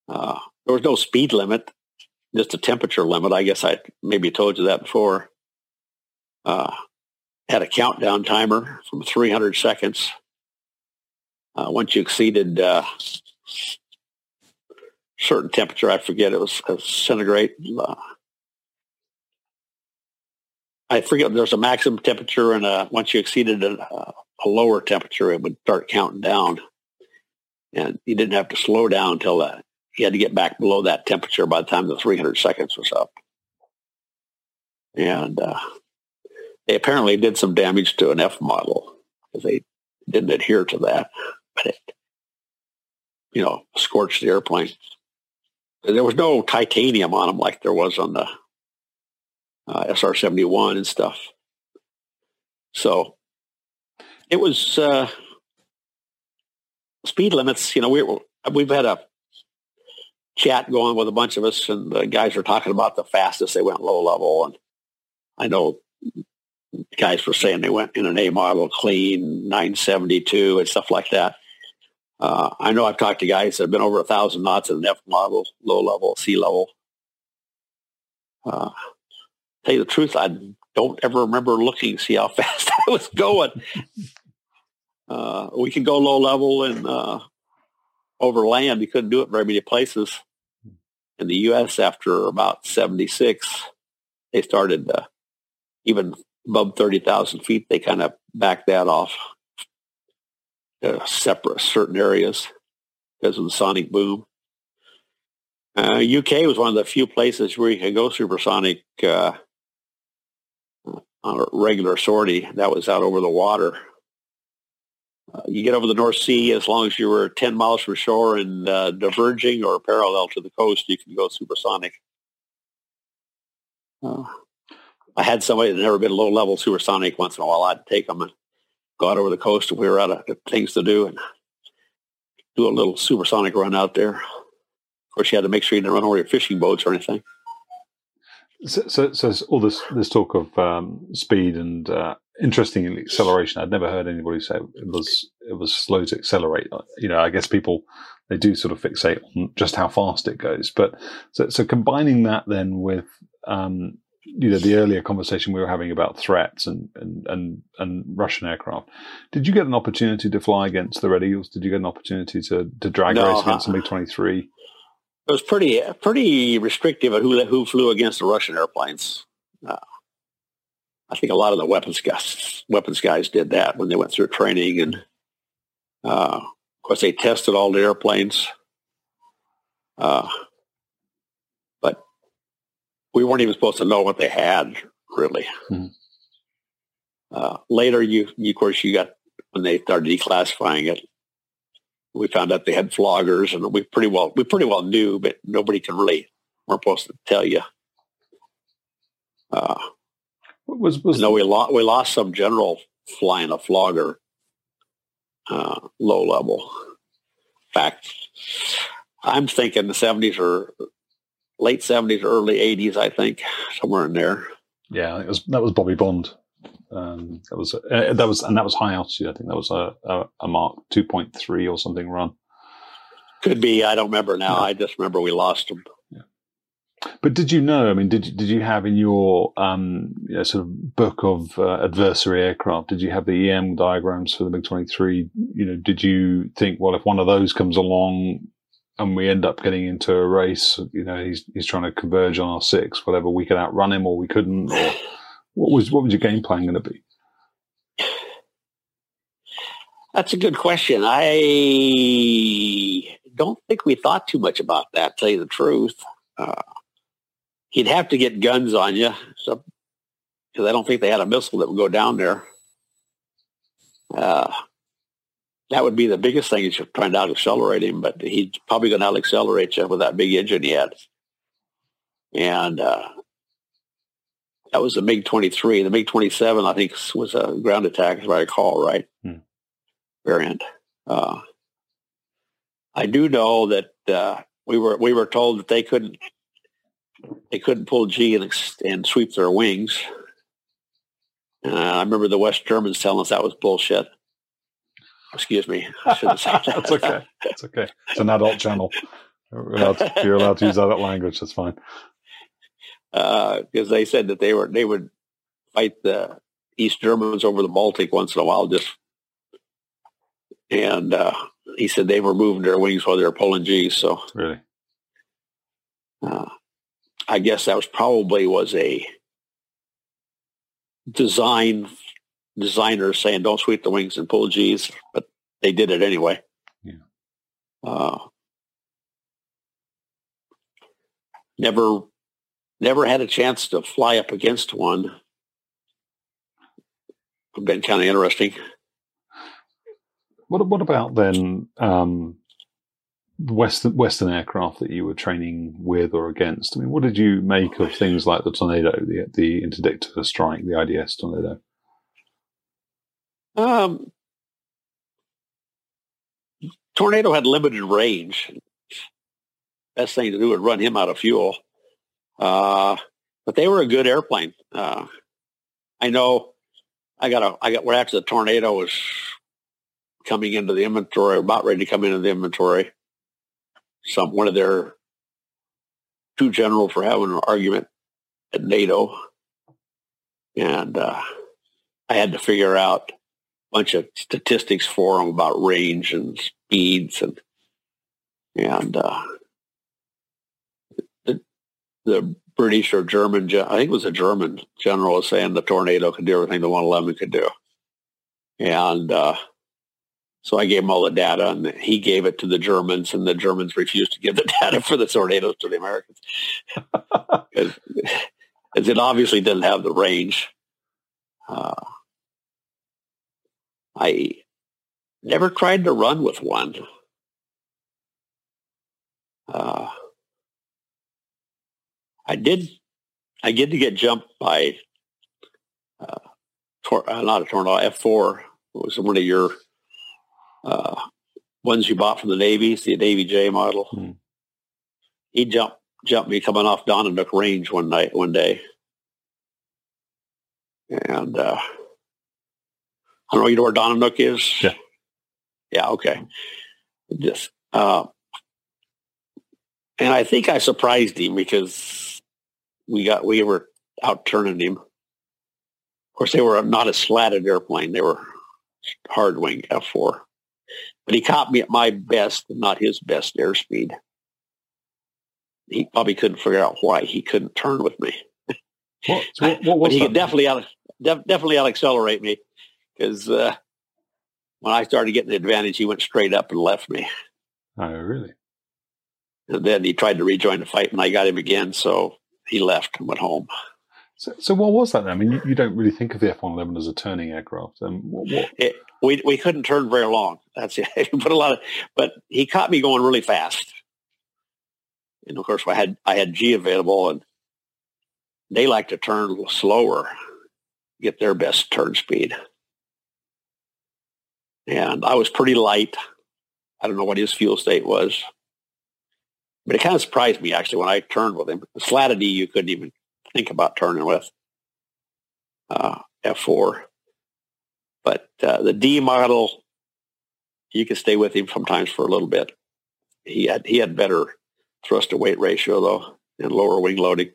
Uh, there was no speed limit, just a temperature limit. I guess I maybe told you that before. Uh, had a countdown timer from 300 seconds. Uh, once you exceeded uh, certain temperature, I forget it was centigrade. Uh, I forget there's a maximum temperature and once you exceeded a, a, lower temperature, it would start counting down. And you didn't have to slow down until uh, you had to get back below that temperature by the time the 300 seconds was up. And uh, they apparently did some damage to an F model because they didn't adhere to that. But it, you know, scorched the airplane. There was no titanium on them like there was on the uh, SR-71 and stuff. So it was uh, speed limits. You know, we we've had a chat going with a bunch of us, and the guys are talking about the fastest they went low level. And I know guys were saying they went in an A model clean 972 and stuff like that. Uh, I know I've talked to guys that have been over a thousand knots in an F model, low level, sea level. Uh, tell you the truth, I don't ever remember looking see how fast I was going. Uh, we can go low level and uh, over land. You couldn't do it very many places. In the U.S., after about 76, they started uh, even above 30,000 feet. They kind of backed that off to separate certain areas because of the sonic boom. Uh, UK was one of the few places where you could go supersonic uh, on a regular sortie. That was out over the water. Uh, you get over the North Sea as long as you were 10 miles from shore and uh, diverging or parallel to the coast, you can go supersonic. Uh, I had somebody that never been low level supersonic once in a while. I'd take them and go out over the coast if we were out of things to do and do a little supersonic run out there. Of course, you had to make sure you didn't run over your fishing boats or anything. So, so, so all this this talk of um, speed and uh, interesting acceleration. I'd never heard anybody say it was it was slow to accelerate. Uh, you know, I guess people they do sort of fixate on just how fast it goes. But so, so combining that then with um, you know the earlier conversation we were having about threats and, and and and Russian aircraft. Did you get an opportunity to fly against the Red Eagles? Did you get an opportunity to to drag no, race against the MiG twenty three? It was pretty pretty restrictive at who who flew against the Russian airplanes. Uh, I think a lot of the weapons guys weapons guys did that when they went through training, and uh, of course they tested all the airplanes. Uh, but we weren't even supposed to know what they had really. Mm-hmm. Uh, later, you, you of course you got when they started declassifying it we found out they had floggers, and we pretty well we pretty well knew, but nobody can really weren't supposed to tell you. Uh, was was no, we lost we lost some general flying a flogger, uh, low level. In fact, I'm thinking the seventies or late seventies, early eighties. I think somewhere in there. Yeah, it was that was Bobby Bond. Um, that was uh, that was and that was high altitude. I think that was a a, a Mach two point three or something run. Could be. I don't remember now. Yeah. I just remember we lost them. But did you know? I mean, did you, did you have in your um, you know, sort of book of uh, adversary aircraft? Did you have the EM diagrams for the MiG twenty three? You know, did you think, well, if one of those comes along and we end up getting into a race, you know, he's he's trying to converge on our six, whatever, we could outrun him or we couldn't, or what was what was your game plan going to be? That's a good question. I don't think we thought too much about that. To tell you the truth, uh, he'd have to get guns on you, so because I don't think they had a missile that would go down there. Uh, that would be the biggest thing is trying to out accelerate him, but he's probably going to out accelerate you with that big engine he had. And uh, that was the MiG 23. The MiG 27, I think, was a ground attack, as I recall, right? Hmm. Variant. Uh, I do know that uh, we were we were told that they couldn't they couldn't pull G and, and sweep their wings. Uh, I remember the West Germans telling us that was bullshit. Excuse me. That's okay. That's okay. It's an adult channel. You're allowed, to, you're allowed to use adult language. That's fine. Because uh, they said that they were they would fight the East Germans over the Baltic once in a while, just and uh, he said they were moving their wings while they were pulling G's. So really, uh, I guess that was probably was a design designers saying don't sweep the wings and pull G's, but they did it anyway. Yeah. Uh, never, never had a chance to fly up against one. Been kind of interesting. What What about then um, Western Western aircraft that you were training with or against? I mean, what did you make of things like the Tornado, the the interdictor strike, the IDS Tornado? Um, Tornado had limited range. Best thing to do would run him out of fuel. Uh, but they were a good airplane. Uh, I know I got a, I got, where actually the Tornado was coming into the inventory, about ready to come into the inventory. Some, one of their two generals were having an argument at NATO. And, uh, I had to figure out a bunch of statistics for them about range and speeds and and uh, the, the British or German, I think it was a German general was saying the tornado could do everything the 111 could do. And uh, so I gave him all the data and he gave it to the Germans and the Germans refused to give the data for the tornadoes to the Americans. Because it obviously didn't have the range. Uh, I never tried to run with one. Uh, I did. I did to get jumped by uh, tor- uh, not a tornado F four. It was one of your uh, ones you bought from the Navy, the Navy J model. Hmm. He jumped jumped me coming off Donna Nook Range one night, one day, and uh, I don't know, you know where Donna Nook is? Yeah. Yeah, okay. Just, uh, and I think I surprised him because we got, we were out turning him. Of course, they were not a slatted airplane. They were hard wing F4. But he caught me at my best, not his best airspeed. He probably couldn't figure out why he couldn't turn with me. What, what, what but he that? could definitely out, def, definitely out accelerate me because uh, when I started getting the advantage, he went straight up and left me. Oh, really? And then he tried to rejoin the fight, and I got him again. So he left and went home. So, so what was that? Then? I mean, you, you, don't really think of the F-111 as a turning aircraft. Um, what, what? It, we we couldn't turn very long. That's it. Put a lot of, but he caught me going really fast. And of course, I had I had G available, and they like to turn a little slower, get their best turn speed and I was pretty light. I don't know what his fuel state was, but it kind of surprised me actually when I turned with him. The slatted E you couldn't even think about turning with uh, F4, but uh, the D model you could stay with him sometimes for a little bit. He had he had better thrust to weight ratio though and lower wing loading.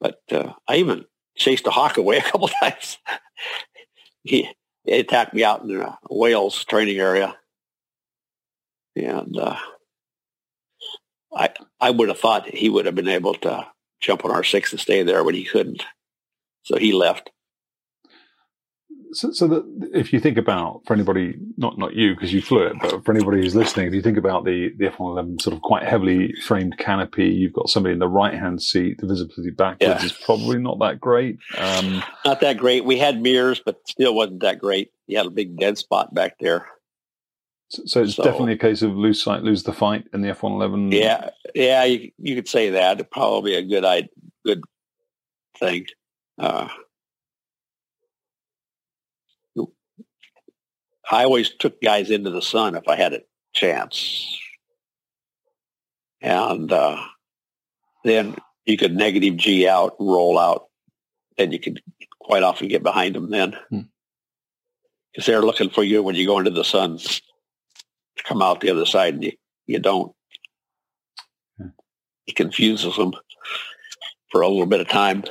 But uh, I even chased a hawk away a couple times. he they attacked me out in the Wales training area. And uh, I I would have thought he would have been able to jump on our six and stay there, but he couldn't. So he left so, so that if you think about for anybody, not not you because you flew it, but for anybody who's listening, if you think about the the F111 sort of quite heavily framed canopy, you've got somebody in the right hand seat. The visibility backwards yeah. is probably not that great. Um, not that great. We had mirrors, but still wasn't that great. You had a big dead spot back there. So, so it's so, definitely a case of lose sight, lose the fight in the F one eleven. Yeah, yeah, you, you could say that. It'd probably a good, good thing. Uh, I always took guys into the sun if I had a chance, and uh, then you could negative G out, roll out, and you could quite often get behind them then because hmm. they're looking for you when you go into the sun come out the other side, and you, you don't. Hmm. It confuses them for a little bit of time.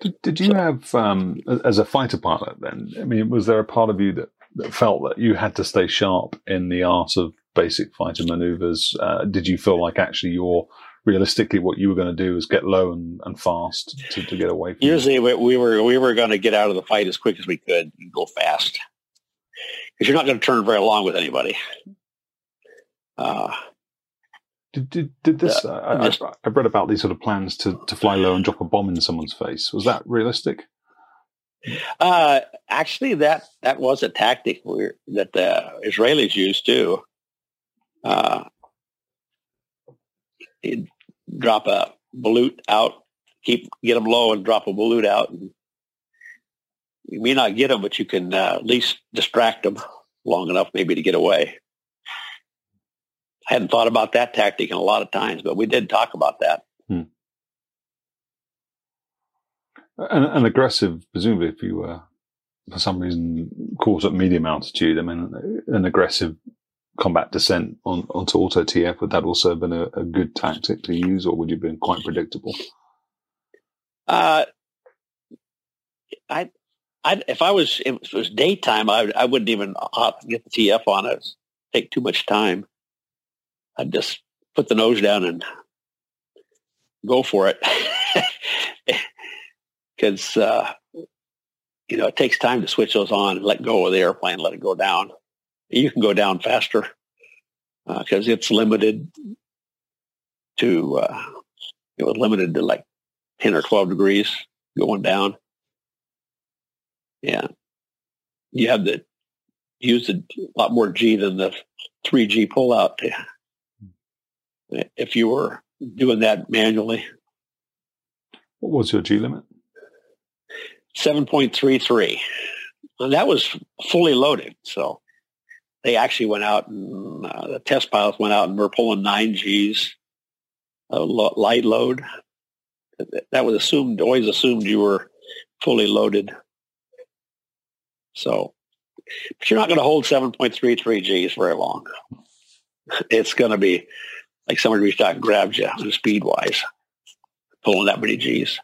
Did, did you have, um, as a fighter pilot, then? I mean, was there a part of you that, that felt that you had to stay sharp in the art of basic fighter maneuvers? Uh, did you feel like actually your realistically what you were going to do is get low and, and fast to, to get away from usually we, we were we were going to get out of the fight as quick as we could and go fast because you're not going to turn very long with anybody. Uh, did, did, did this uh, I, I, read about these sort of plans to, to fly low and drop a bomb in someone's face. Was that realistic? Uh, actually that that was a tactic that the israelis used too uh, drop a ballute out, keep get them low and drop a ballute out. And you may not get them, but you can uh, at least distract them long enough maybe to get away. I hadn't thought about that tactic in a lot of times, but we did talk about that. Hmm. An, an, aggressive, presumably, if you were for some reason caught at medium altitude, I mean, an aggressive combat descent on, onto auto TF, would that also have been a, a, good tactic to use, or would you have been quite predictable? Uh, I, I, if I was, if it was daytime, I, I wouldn't even get the TF on it. Take too much time. I'd just put the nose down and go for it. Because, uh, you know, it takes time to switch those on and let go of the airplane, let it go down you can go down faster because uh, it's limited to uh, it was limited to like 10 or 12 degrees going down. Yeah. You have to use a lot more G than the 3G pullout if you were doing that manually. What was your G limit? 7.33. And that was fully loaded. So they actually went out and uh, the test pilots went out and were pulling nine Gs of light load. That was assumed, always assumed you were fully loaded. So, but you're not going to hold 7.33 Gs very long. It's going to be like somebody reached out and grabbed you speed wise, pulling that many Gs.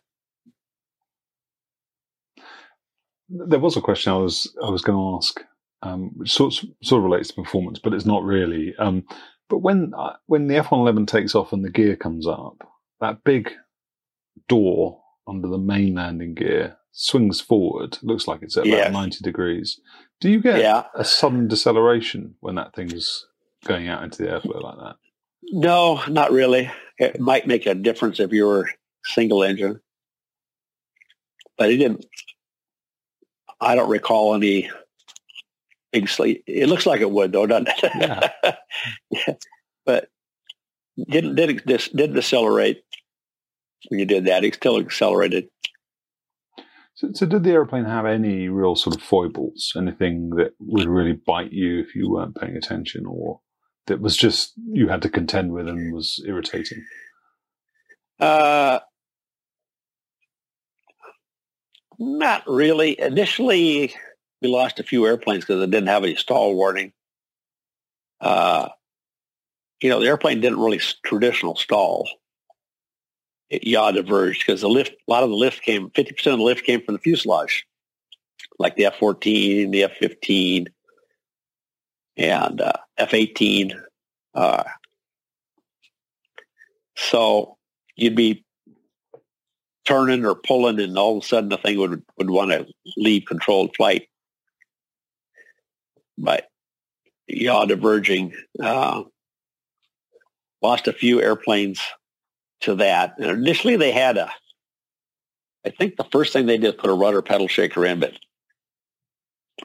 There was a question I was I was going to ask um, which sort of, sort of relates to performance, but it's not really. Um, but when uh, when the F111 takes off and the gear comes up, that big door under the main landing gear swings forward. Looks like it's at about 90 degrees. Do you get yeah. a sudden deceleration when that thing's going out into the airflow like that? No, not really. It might make a difference if you were single engine, but it didn't. I don't recall any big sleep. It looks like it would, though, doesn't it? Yeah. yeah. But didn't did didn't decelerate when you did that. It still accelerated. So, so, did the airplane have any real sort of foibles? Anything that would really bite you if you weren't paying attention, or that was just you had to contend with and was irritating? Uh, not really. Initially, we lost a few airplanes because it didn't have any stall warning. Uh, you know, the airplane didn't really traditional stall. Yaw diverged because the lift, a lot of the lift came, 50% of the lift came from the fuselage, like the F-14, the F-15, and uh, F-18. Uh, so you'd be turning or pulling and all of a sudden the thing would, would want to leave controlled flight But yaw diverging. Uh, lost a few airplanes to that. And initially they had a, I think the first thing they did put a rudder pedal shaker in, but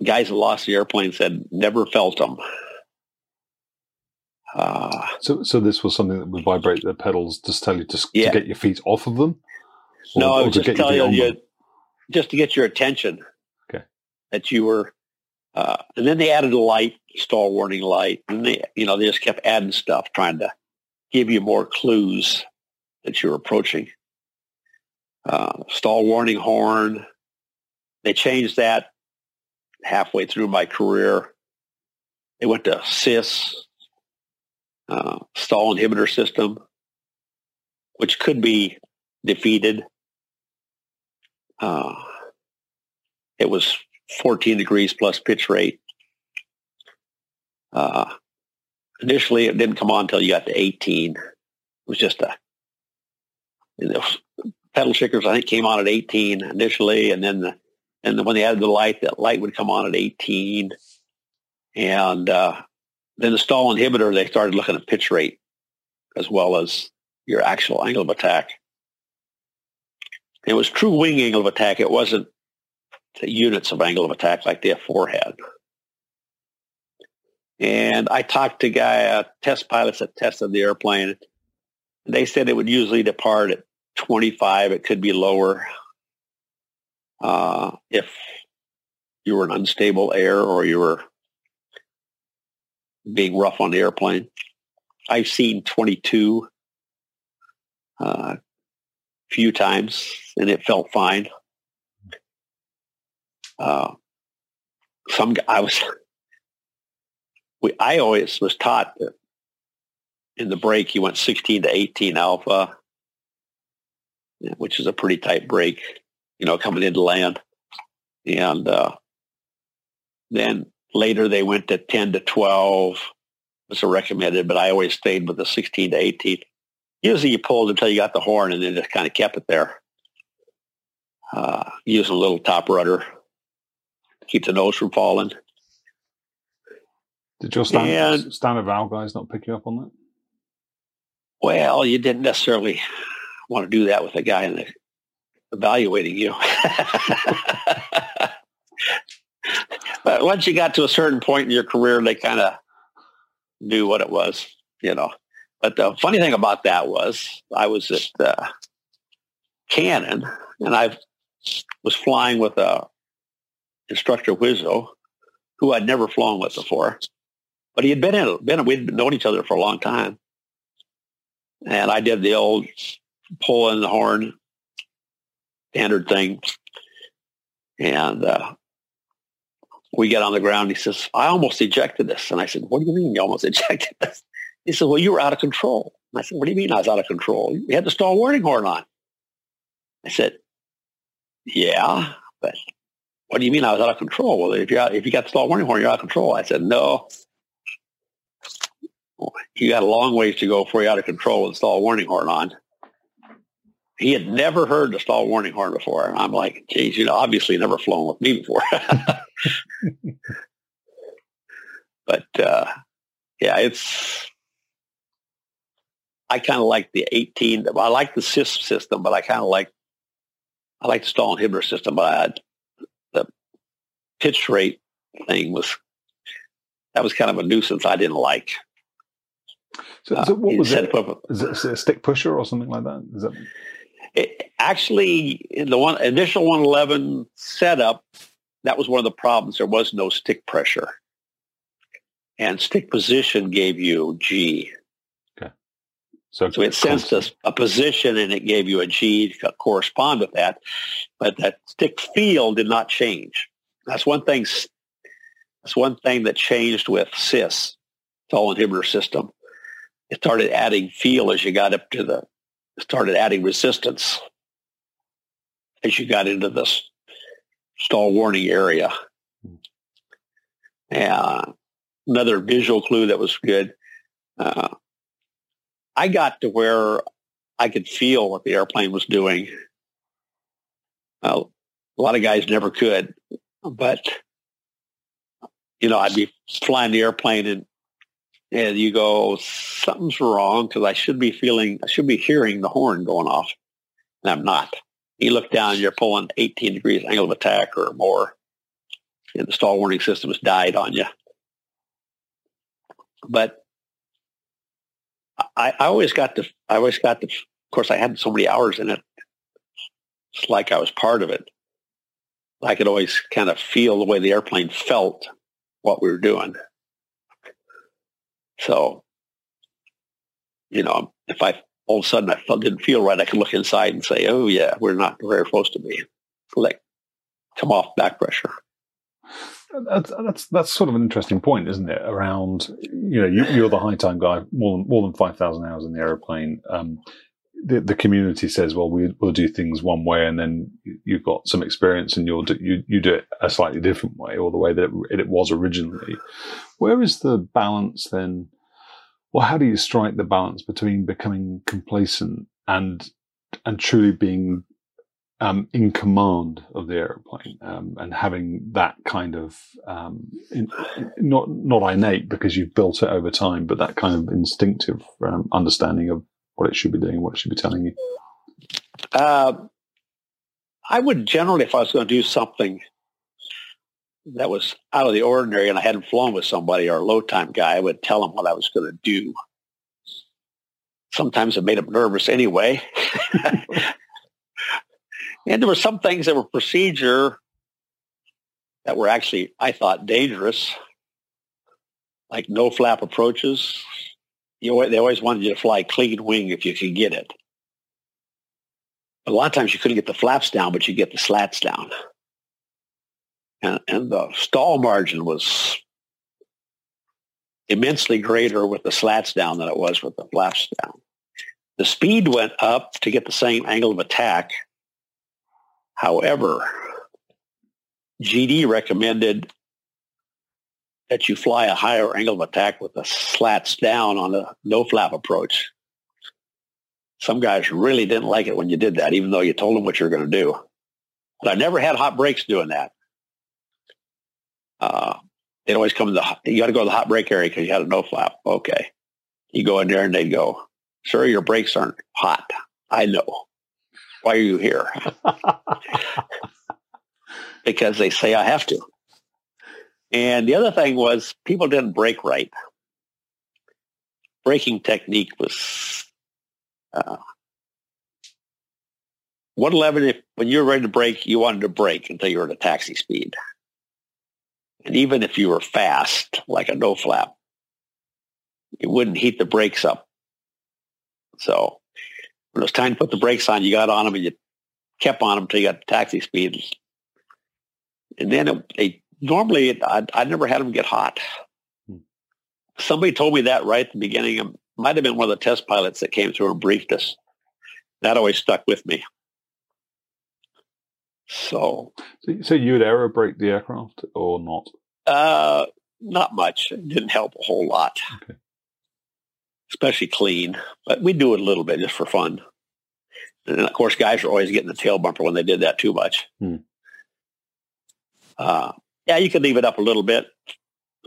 guys that lost the airplane said never felt them. Uh, so, so this was something that would vibrate the pedals just tell you to, yeah. to get your feet off of them. Or, no, I was just telling you, just to get your attention. Okay. That you were, uh, and then they added a light, stall warning light, and they, you know, they just kept adding stuff, trying to give you more clues that you're approaching. Uh, stall warning horn. They changed that halfway through my career. They went to SIS, uh, stall inhibitor system, which could be defeated. Uh, it was 14 degrees plus pitch rate. Uh, initially, it didn't come on until you got to 18. It was just a pedal shakers. I think came on at 18 initially, and then the, and when they added the light, that light would come on at 18, and uh, then the stall inhibitor, they started looking at pitch rate as well as your actual angle of attack. It was true wing angle of attack. It wasn't units of angle of attack like the F4 had. And I talked to guy uh, test pilots that tested the airplane. They said it would usually depart at 25. It could be lower uh, if you were an unstable air or you were being rough on the airplane. I've seen 22 a uh, few times, and it felt fine. Uh, some I was, we, I always was taught that in the break you went 16 to 18 alpha, which is a pretty tight break, you know, coming into land, and uh, then Later, they went to 10 to 12 was a recommended, but I always stayed with the 16 to 18. Usually you pulled until you got the horn and then just kind of kept it there. Uh, using a little top rudder to keep the nose from falling. Did your standard, and, stan eval guys not pick you up on that? Well, you didn't necessarily want to do that with a guy in the, evaluating you. but once you got to a certain point in your career, they kind of knew what it was, you know. But the funny thing about that was I was at uh, Cannon and I was flying with a instructor Wizzo who I'd never flown with before, but he had been in, been, we'd known each other for a long time. And I did the old pull in the horn standard thing. And uh, we get on the ground. He says, I almost ejected this. And I said, what do you mean you almost ejected this? He said, well, you were out of control. And I said, what do you mean I was out of control? You had the stall warning horn on. I said, yeah, but what do you mean I was out of control? Well, if you if you got the stall warning horn, you're out of control. I said, no. You got a long ways to go before you're out of control with the stall warning horn on. He had never heard the stall warning horn before. And I'm like, geez, you know, obviously never flown with me before. but uh, yeah, it's. I kind of like the 18. I like the SIS system, but I kind of like I like the stall inhibitor system. But I, the pitch rate thing was that was kind of a nuisance. I didn't like. So, so what uh, was it? Is it a stick pusher or something like that? Is that? It, actually, in the one initial 111 setup, that was one of the problems. There was no stick pressure. And stick position gave you G. Okay. So, so it sensed a, a, position and it gave you a G to correspond with that. But that stick feel did not change. That's one thing. That's one thing that changed with SIS, stall inhibitor system. It started adding feel as you got up to the, started adding resistance as you got into this stall warning area. Uh, another visual clue that was good. Uh, I got to where I could feel what the airplane was doing. Uh, a lot of guys never could, but you know, I'd be flying the airplane and and you go, something's wrong because I should be feeling, I should be hearing the horn going off, and I'm not you look down, you're pulling 18 degrees angle of attack or more. and the stall warning system has died on you. But I, I always got to, I always got to, of course, I had so many hours in it. It's like I was part of it. I could always kind of feel the way the airplane felt what we were doing. So, you know, if I all of a sudden I didn't feel right, I could look inside and say, "Oh yeah, we're not where we're supposed to be." Like, come off back pressure. That's, that's that's sort of an interesting point, isn't it? Around you know you, are the high time guy, more than more than five thousand hours in the aeroplane. Um, the, the community says, well, we, will do things one way, and then you've got some experience, and you'll do, you you do it a slightly different way, or the way that it, it was originally. Where is the balance then? Well, how do you strike the balance between becoming complacent and and truly being um, in command of the aeroplane um, and having that kind of um, in, not not innate because you've built it over time, but that kind of instinctive um, understanding of what it should be doing, what it should be telling you? Uh, I would generally, if I was going to do something that was out of the ordinary and I hadn't flown with somebody or a low time guy, I would tell them what I was going to do. Sometimes it made them nervous anyway. and there were some things that were procedure that were actually, I thought, dangerous, like no flap approaches, you, they always wanted you to fly clean wing if you could get it. a lot of times you couldn't get the flaps down, but you get the slats down. And, and the stall margin was immensely greater with the slats down than it was with the flaps down. The speed went up to get the same angle of attack. However, GD recommended that you fly a higher angle of attack with the slats down on a no flap approach. Some guys really didn't like it when you did that, even though you told them what you were going to do. But I never had hot brakes doing that. Uh, they'd always come to the, you got to go to the hot brake area because you had a no flap. Okay. You go in there and they'd go, sir, your brakes aren't hot. I know. Why are you here? because they say I have to. And the other thing was people didn't brake right. Braking technique was uh, 111, if, when you were ready to brake, you wanted to brake until you were at a taxi speed. And even if you were fast, like a no flap, it wouldn't heat the brakes up. So when it was time to put the brakes on, you got on them and you kept on them until you got to taxi speed. And then it, they normally I, I never had them get hot. Hmm. Somebody told me that right at the beginning. It might have been one of the test pilots that came through and briefed us. That always stuck with me. So, so, so you would aero brake the aircraft or not? Uh, not much. It didn't help a whole lot, okay. especially clean. But we do it a little bit just for fun. And of course, guys are always getting the tail bumper when they did that too much. Hmm. Uh, yeah, you could leave it up a little bit,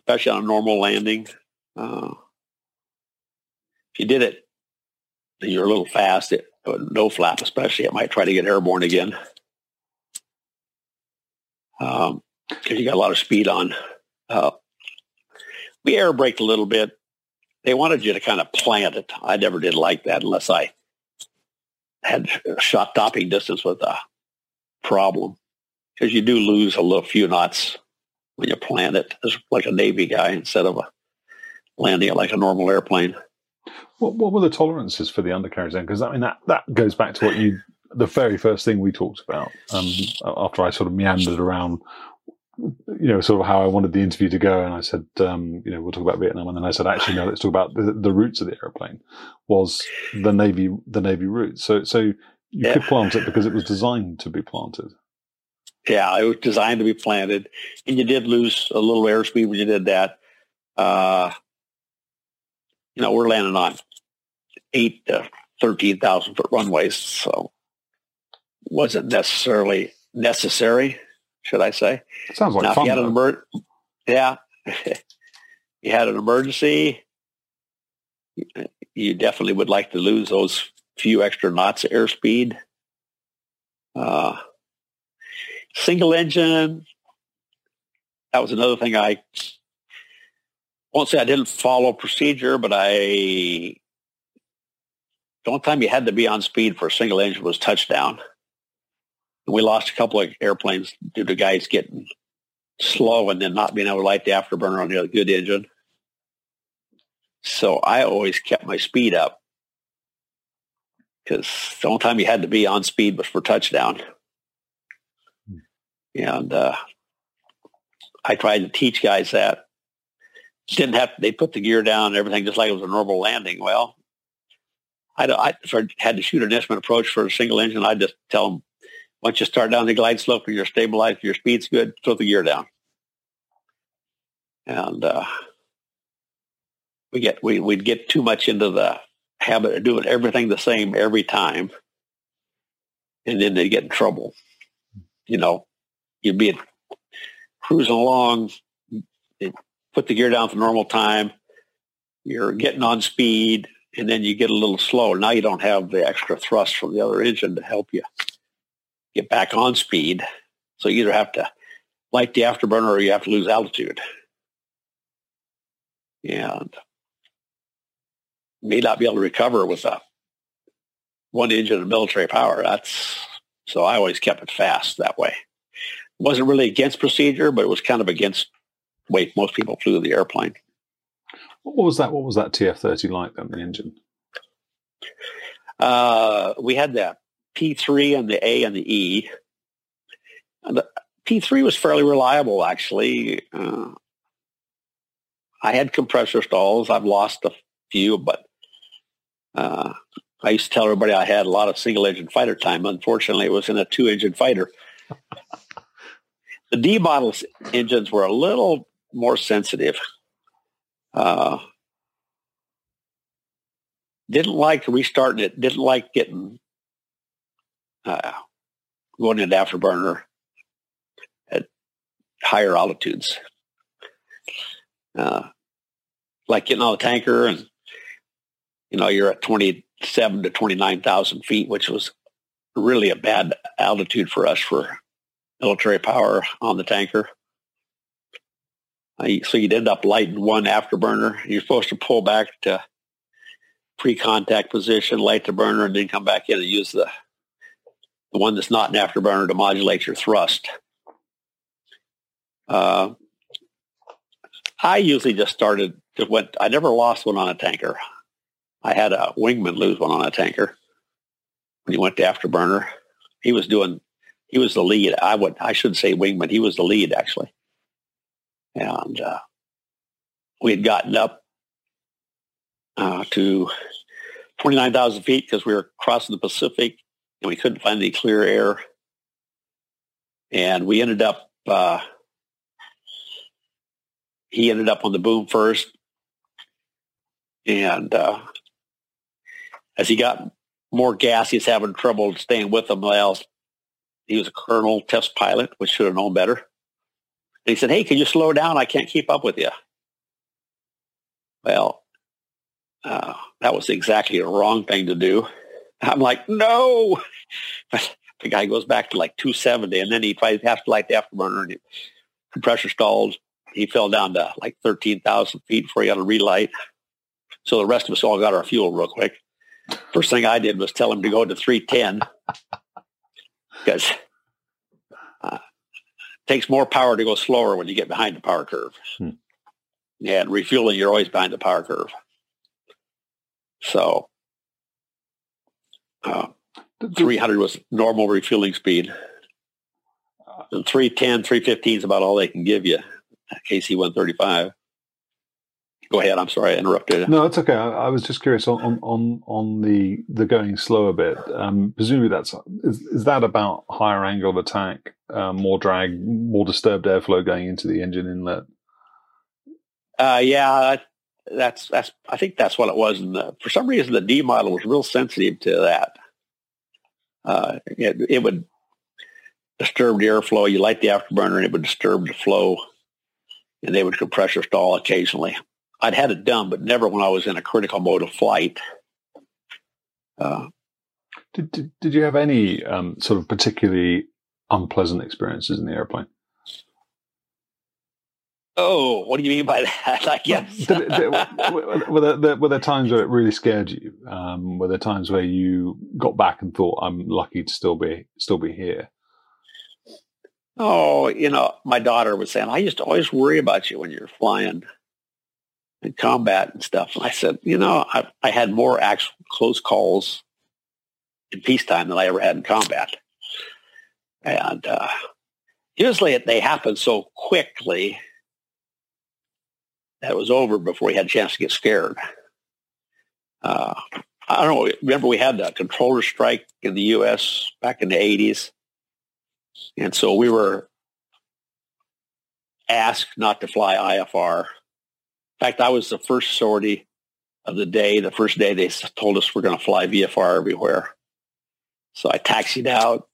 especially on a normal landing. Uh, if you did it, you're a little fast. It, no flap, especially, it might try to get airborne again because um, you got a lot of speed on. Uh, we air braked a little bit. They wanted you to kind of plant it. I never did like that unless I had shot topping distance with a problem because you do lose a little few knots when you plant it as like a Navy guy instead of a, landing it like a normal airplane. What, what were the tolerances for the undercarriage then? Because I mean that that goes back to what you the very first thing we talked about um, after I sort of meandered around. You know, sort of how I wanted the interview to go, and I said, um, you know, we'll talk about Vietnam, and then I said, actually, no, let's talk about the, the roots of the airplane. Was the navy the navy root? So, so you yeah. could plant it because it was designed to be planted. Yeah, it was designed to be planted, and you did lose a little airspeed when you did that. Uh, you know, we're landing on eight to thirteen thousand foot runways, so wasn't necessarily necessary, should I say? sounds like now, fun. If you had an emer- yeah, you had an emergency. You definitely would like to lose those few extra knots of airspeed. Uh, single engine, that was another thing I won't say I didn't follow procedure, but I the only time you had to be on speed for a single engine was touchdown. We lost a couple of airplanes due to guys getting slow and then not being able to light the afterburner on the good engine. So I always kept my speed up because the only time you had to be on speed was for touchdown. And uh, I tried to teach guys that. Didn't have they put the gear down and everything just like it was a normal landing. Well, I, I I had to shoot an instrument approach for a single engine, I'd just tell them, once you start down the glide slope and you're stabilized, your speed's good, throw the gear down. And uh, we get we, we'd get too much into the habit of doing everything the same every time. And then they get in trouble. You know, you'd be cruising along, put the gear down for normal time, you're getting on speed, and then you get a little slow. Now you don't have the extra thrust from the other engine to help you get back on speed. So you either have to light the afterburner or you have to lose altitude. And may not be able to recover with a one engine of military power. That's so I always kept it fast that way. It wasn't really against procedure, but it was kind of against way most people flew the airplane. What was that? What was that TF thirty like then? The engine. Uh, we had the P three and the A and the E. And the P three was fairly reliable, actually. Uh, I had compressor stalls. I've lost a few, but uh, I used to tell everybody I had a lot of single engine fighter time. Unfortunately, it was in a two engine fighter. The D model engines were a little more sensitive. Uh, didn't like restarting it. Didn't like getting uh, going into afterburner at higher altitudes. Uh, like getting on a tanker and you know, you're at 27 to 29,000 feet, which was really a bad altitude for us for military power on the tanker. So you'd end up lighting one afterburner. You're supposed to pull back to pre-contact position, light the burner, and then come back in and use the, the one that's not an afterburner to modulate your thrust. Uh, I usually just started, just went, I never lost one on a tanker. I had a wingman lose one on a tanker when he went to afterburner. He was doing, he was the lead. I would, I should say wingman. He was the lead actually. And uh, we had gotten up uh, to 29,000 feet because we were crossing the Pacific and we couldn't find any clear air. And we ended up, uh, he ended up on the boom first. And uh, as he got more gas, he's having trouble staying with them. Well, he was a colonel test pilot, which should have known better. And he said, hey, can you slow down? I can't keep up with you. Well, uh, that was exactly the wrong thing to do. I'm like, no. the guy goes back to like 270, and then he tries to have to light the afterburner, and he, compressor stalled. He fell down to like 13,000 feet before he had to relight. So the rest of us all got our fuel real quick. First thing I did was tell him to go to 310 because uh, it takes more power to go slower when you get behind the power curve. Hmm. Yeah, and refueling, you're always behind the power curve. So uh, 300 was normal refueling speed. And 310, 315 is about all they can give you. KC 135 go ahead. I'm sorry I interrupted. No, it's okay. I, I was just curious on, on on the the going slower bit. Um, presumably, that's is, is that about higher angle of attack, um, more drag, more disturbed airflow going into the engine inlet? Uh, yeah, that's that's. I think that's what it was. And for some reason, the D model was real sensitive to that. Uh, it, it would disturb the airflow. You light the afterburner, and it would disturb the flow, and they would compressor stall occasionally. I'd had it done, but never when I was in a critical mode of flight. Uh, did, did, did you have any um, sort of particularly unpleasant experiences in the airplane? Oh, what do you mean by that? I guess. did, did, were, there, were there times where it really scared you? Um, were there times where you got back and thought, "I'm lucky to still be still be here"? Oh, you know, my daughter was saying, "I used to always worry about you when you're flying in combat and stuff." And I said, "You know, I, I had more actual close calls in peacetime than I ever had in combat, and uh, usually they happen so quickly." that it was over before we had a chance to get scared. Uh, I don't know. Remember, we had the controller strike in the U.S. back in the 80s. And so we were asked not to fly IFR. Fact, I was the first sortie of the day. The first day they told us we're going to fly VFR everywhere. So I taxied out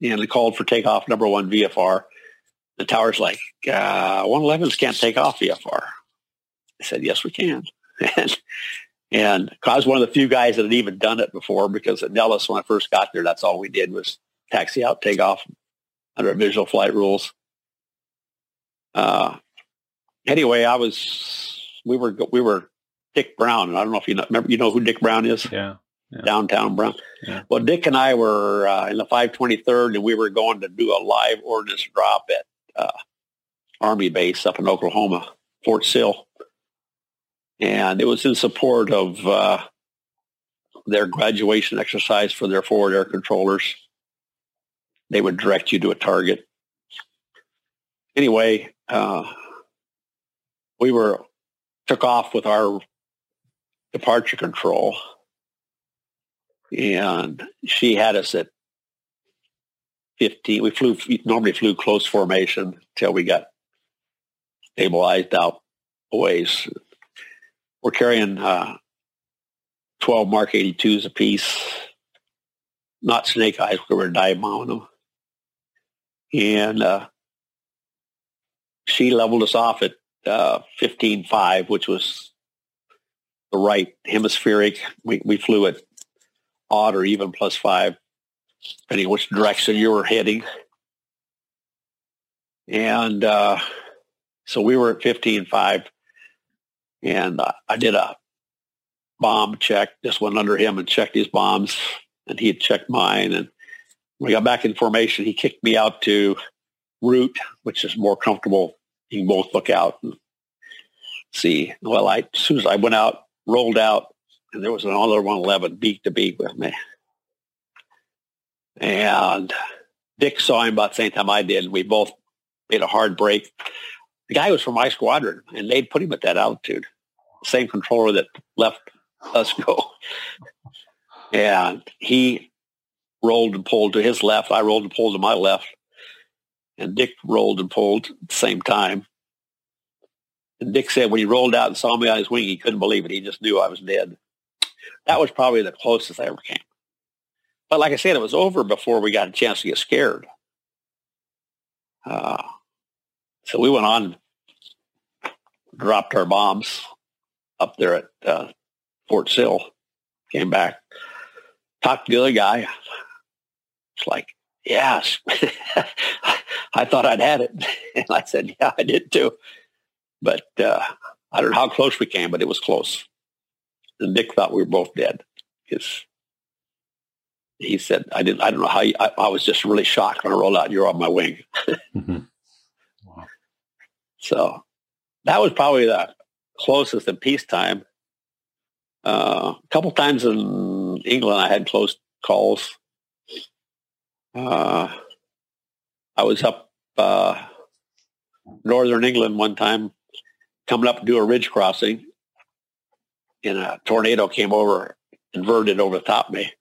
and they called for takeoff number one VFR. The tower's like, uh, 111s can't take off VFR. I said, yes, we can. and, and I was one of the few guys that had even done it before because at Nellis, when I first got there, that's all we did was taxi out, take off under visual flight rules. Uh, anyway, I was, we were, we were Dick Brown. And I don't know if you know, remember, you know who Dick Brown is? Yeah. yeah. Downtown Brown. Yeah. Well, Dick and I were uh, in the 523rd and we were going to do a live ordnance drop at uh, Army base up in Oklahoma, Fort Sill and it was in support of uh, their graduation exercise for their forward air controllers. They would direct you to a target. Anyway, uh, we were took off with our departure control, and she had us at 15. We flew normally flew close formation till we got stabilized out ways we're carrying uh, 12 Mark 82s apiece, not snake eyes, we were dive them. And uh, she leveled us off at uh, 15.5, which was the right hemispheric. We, we flew at odd or even plus five, depending which direction you were heading. And uh, so we were at 15.5 and I did a bomb check, just went under him and checked his bombs and he had checked mine. And when we got back in formation, he kicked me out to route, which is more comfortable. You can both look out and see. Well, I, as soon as I went out, rolled out, and there was another 111 beak to beak with me. And Dick saw him about the same time I did. We both made a hard break. The guy was from my squadron, and they'd put him at that altitude same controller that left us go. And he rolled and pulled to his left. I rolled and pulled to my left. And Dick rolled and pulled at the same time. And Dick said when he rolled out and saw me on his wing, he couldn't believe it. He just knew I was dead. That was probably the closest I ever came. But like I said, it was over before we got a chance to get scared. Uh, so we went on, dropped our bombs, up there at uh, Fort Sill. Came back, talked to the other guy. It's like, yes, I thought I'd had it. And I said, yeah, I did too. But uh, I don't know how close we came, but it was close. And Dick thought we were both dead because he said, I didn't, I don't know how, you, I, I, was just really shocked when I rolled out. You're on my wing. mm-hmm. wow. So that was probably the closest in peacetime. Uh, a couple times in England, I had close calls. Uh, I was up uh, northern England one time, coming up to do a ridge crossing, and a tornado came over, inverted over the top of me.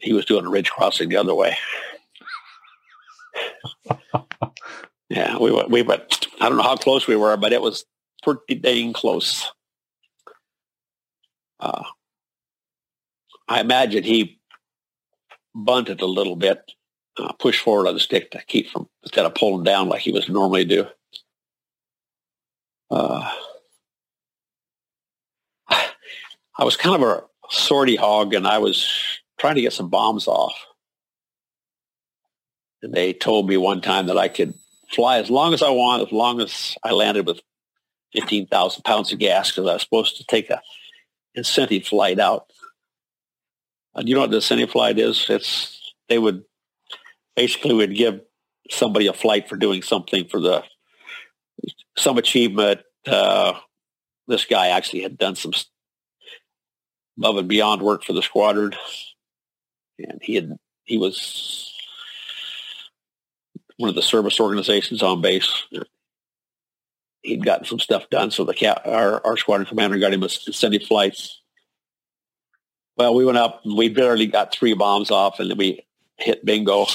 He was doing a ridge crossing the other way. yeah, we went, we went. I don't know how close we were, but it was pretty dang close. Uh, I imagine he bunted a little bit, uh, pushed forward on the stick to keep from instead of pulling down like he was normally do. Uh, I was kind of a sortie hog, and I was trying to get some bombs off. And they told me one time that I could fly as long as I want, as long as I landed with 15,000 pounds of gas because I was supposed to take a incentive flight out. And you know what the incentive flight is? It's they would basically would give somebody a flight for doing something for the some achievement. Uh, this guy actually had done some above and beyond work for the squadron, and he had he was one of the service organizations on base. He'd gotten some stuff done, so the cat, our, our squadron commander got him incentive flights. Well, we went up and we barely got three bombs off, and then we hit bingo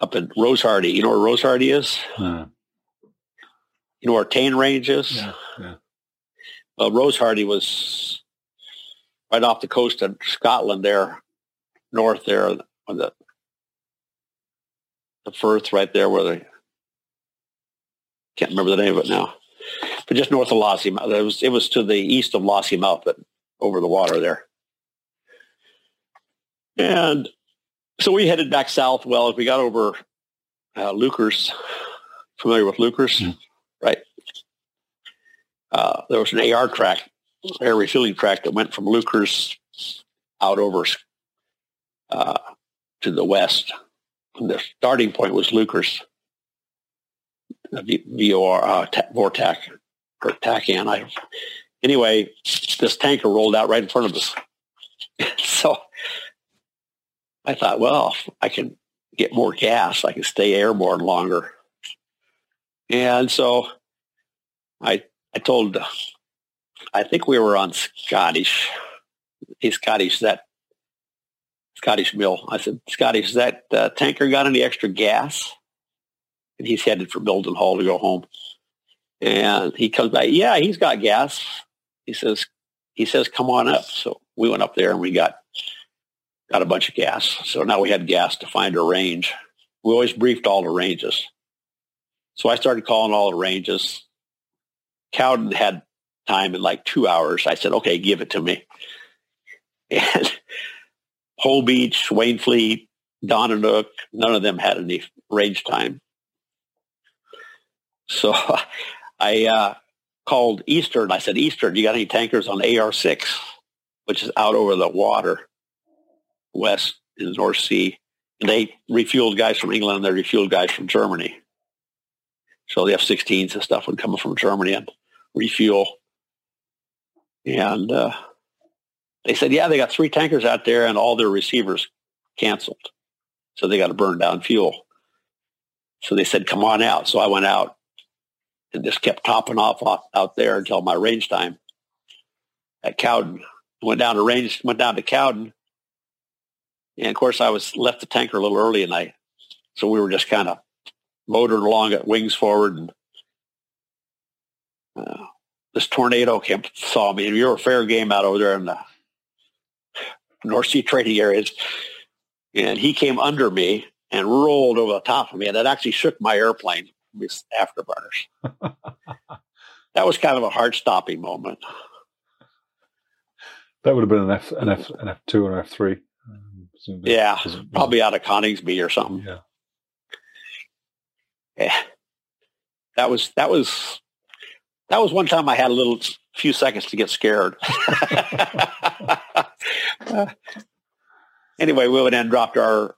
up in Rosehearty. You know where Rosehearty is? Uh, you know where Tain Range is? Yeah, yeah. Well, Rosehearty was right off the coast of Scotland there, north there on the the Firth right there where they can't remember the name of it now. But just north of Lossiemouth. It was it was to the east of Lossiemouth, but over the water there. And so we headed back south. Well, as we got over uh, Leuchars, familiar with Leuchars, mm. right? Uh, there was an AR track, air refueling track that went from Leuchars out over uh, to the west. And the starting point was Leuchars, VOR, uh, Vortac, or TACAN. I, anyway, this tanker rolled out right in front of us. so I thought, well, I can get more gas. I can stay airborne longer. And so I I told, I think we were on Scottish. He's Scottish, that Scottish Mill. I said, Scottish, that uh, tanker got any extra gas? And he's headed for Building Mildenhall to go home. And he comes back, yeah, he's got gas. He says, he says, come on up. So we went up there and we got got a bunch of gas. So now we had gas to find a range. We always briefed all the ranges. So I started calling all the ranges. Cowden had time in like two hours. I said, okay, give it to me. And Holbeach, Wainfleet, Donna Nook, none of them had any range time. So I uh, called Eastern. I said, Eastern, do you got any tankers on AR6, which is out over the water west in the North Sea. And they refueled guys from England and they refueled guys from Germany. So the F-16s and stuff would come from Germany and refuel. And uh, they said, yeah, they got three tankers out there and all their receivers canceled. So they got to burn down fuel. So they said, come on out. So I went out and just kept topping off out there until my range time at Cowden. Went down to range, went down to Cowden and of course, I was left the tanker a little early, and I so we were just kind of motoring along at wings forward, and uh, this tornado came saw me. And you were fair game out over there in the North Sea trading areas, and he came under me and rolled over the top of me, and it actually shook my airplane with afterburners. that was kind of a heart stopping moment. That would have been an F, an F, an F two and F three. Yeah, probably out of Coningsby or something. Yeah. Yeah. That was that was that was one time I had a little few seconds to get scared. uh, anyway, we went and dropped our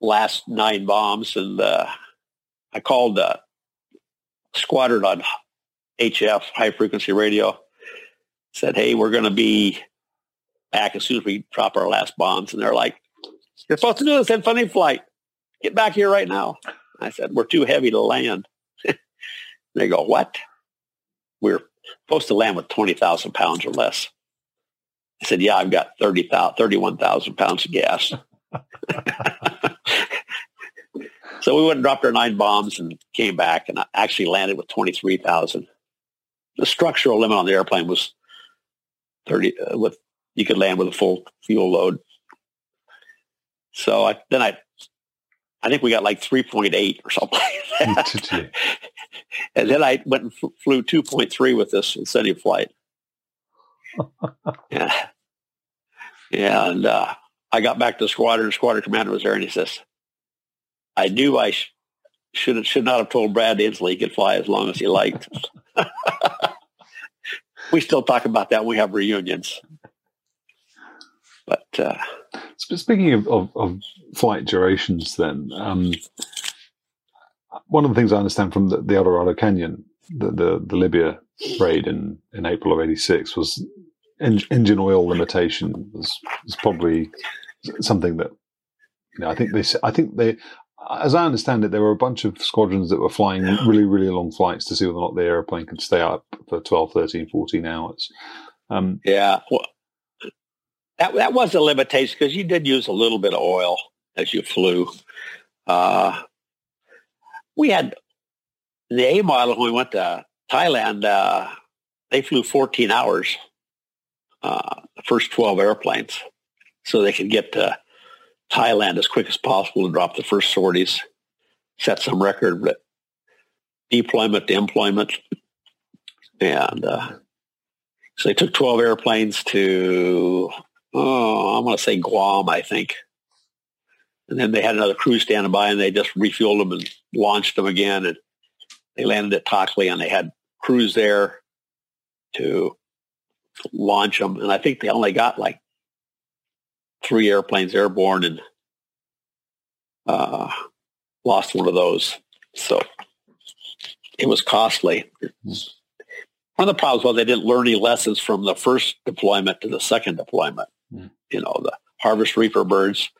last nine bombs, and uh, I called the squadron on HF high frequency radio. Said, "Hey, we're going to be as soon as we drop our last bombs," and they're like, you're supposed to do this in funny flight. Get back here right now. I said, we're too heavy to land. they go, what? We're supposed to land with 20,000 pounds or less. I said, yeah, I've got 30, 31,000 pounds of gas. so we went and dropped our nine bombs and came back and I actually landed with 23,000. The structural limit on the airplane was 30 uh, with, you could land with a full fuel load. So I, then I, I think we got like 3.8 or something like that. and then I went and flew 2.3 with this incentive flight. yeah. Yeah. And uh, I got back to the squadron. The squadron commander was there and he says, I knew I, sh- should should not have told Brad Insley he could fly as long as he liked. we still talk about that. when We have reunions. But uh, speaking of, of, of, flight durations, then um, one of the things I understand from the, the El Dorado Canyon, the, the, the Libya raid in, in April of '86 was en- engine oil limitation was, was probably something that you know I think they I think they as I understand it, there were a bunch of squadrons that were flying really, really long flights to see whether or not the airplane could stay up for 12, 13, 14 hours. Um, yeah. Well, that, that was a limitation because you did use a little bit of oil as you flew. Uh, we had the A model when we went to Thailand, uh, they flew 14 hours, uh, the first 12 airplanes, so they could get to Thailand as quick as possible to drop the first sorties, set some record, but deployment to employment. And uh, so they took 12 airplanes to, oh, I'm going to say Guam, I think. And then they had another crew standing by and they just refueled them and launched them again. And they landed at Takhli and they had crews there to launch them. And I think they only got like three airplanes airborne and uh, lost one of those. So it was costly. One of the problems was they didn't learn any lessons from the first deployment to the second deployment. Mm. You know, the Harvest Reaper birds.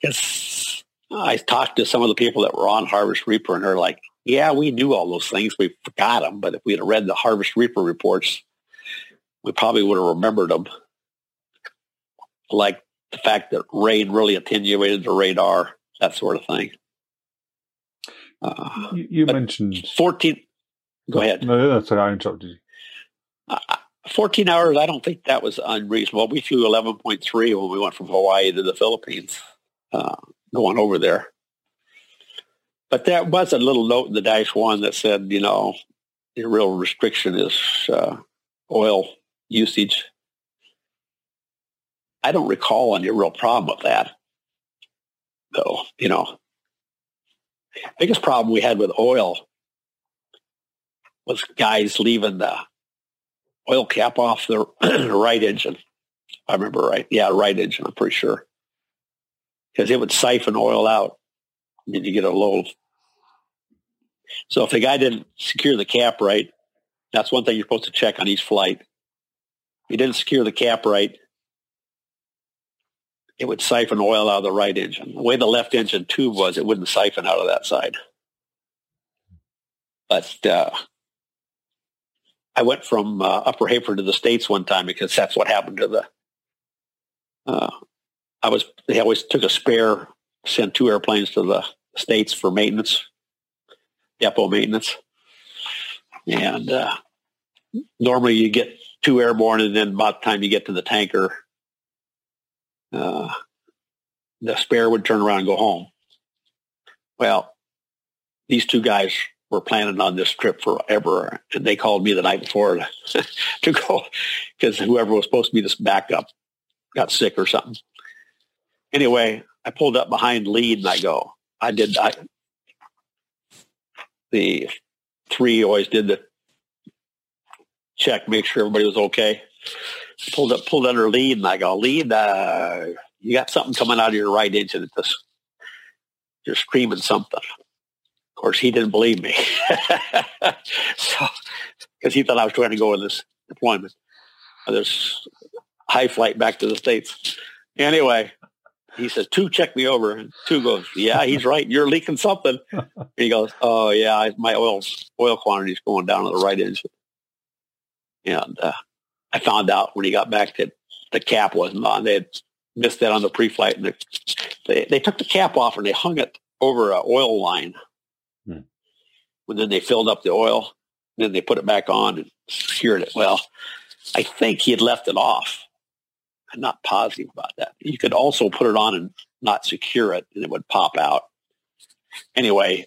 Because I talked to some of the people that were on Harvest Reaper, and they're like, "Yeah, we knew all those things. We forgot them, but if we had read the Harvest Reaper reports, we probably would have remembered them." Like the fact that rain really attenuated the radar, that sort of thing. Uh, you, you mentioned 14. Go ahead. No, that's what I interrupted you. Uh, 14 hours, I don't think that was unreasonable. We flew 11.3 when we went from Hawaii to the Philippines, uh, going over there. But there was a little note in the Dash 1 that said, you know, the real restriction is uh, oil usage I don't recall any real problem with that. Though, you know, biggest problem we had with oil was guys leaving the oil cap off the right engine. I remember right. Yeah, right engine, I'm pretty sure. Because it would siphon oil out. And you get a low. So if the guy didn't secure the cap right, that's one thing you're supposed to check on each flight. If he didn't secure the cap right, it would siphon oil out of the right engine. The way the left engine tube was, it wouldn't siphon out of that side. But uh, I went from uh, Upper Heyford to the States one time because that's what happened to the. Uh, I was they always took a spare, sent two airplanes to the States for maintenance, depot maintenance, and uh, normally you get two airborne, and then by the time you get to the tanker, uh, the spare would turn around and go home. Well, these two guys were planning on this trip forever, and they called me the night before to, to go because whoever was supposed to be this backup got sick or something. Anyway, I pulled up behind lead and I go, I did, I, the three always did the check, make sure everybody was okay pulled up, pulled under lead, and I go, lead, uh, you got something coming out of your right engine. It's just, you're screaming something. Of course, he didn't believe me. so, because he thought I was trying to go on this deployment, this high flight back to the States. Anyway, he says, two, check me over. And two goes, yeah, he's right. You're leaking something. And he goes, oh, yeah, my oil, oil quantity is going down to the right engine. And uh, I found out when he got back that the cap wasn't on. They had missed that on the pre-flight, and they they took the cap off and they hung it over an oil line. And then they filled up the oil. Then they put it back on and secured it. Well, I think he had left it off. I'm not positive about that. You could also put it on and not secure it, and it would pop out. Anyway,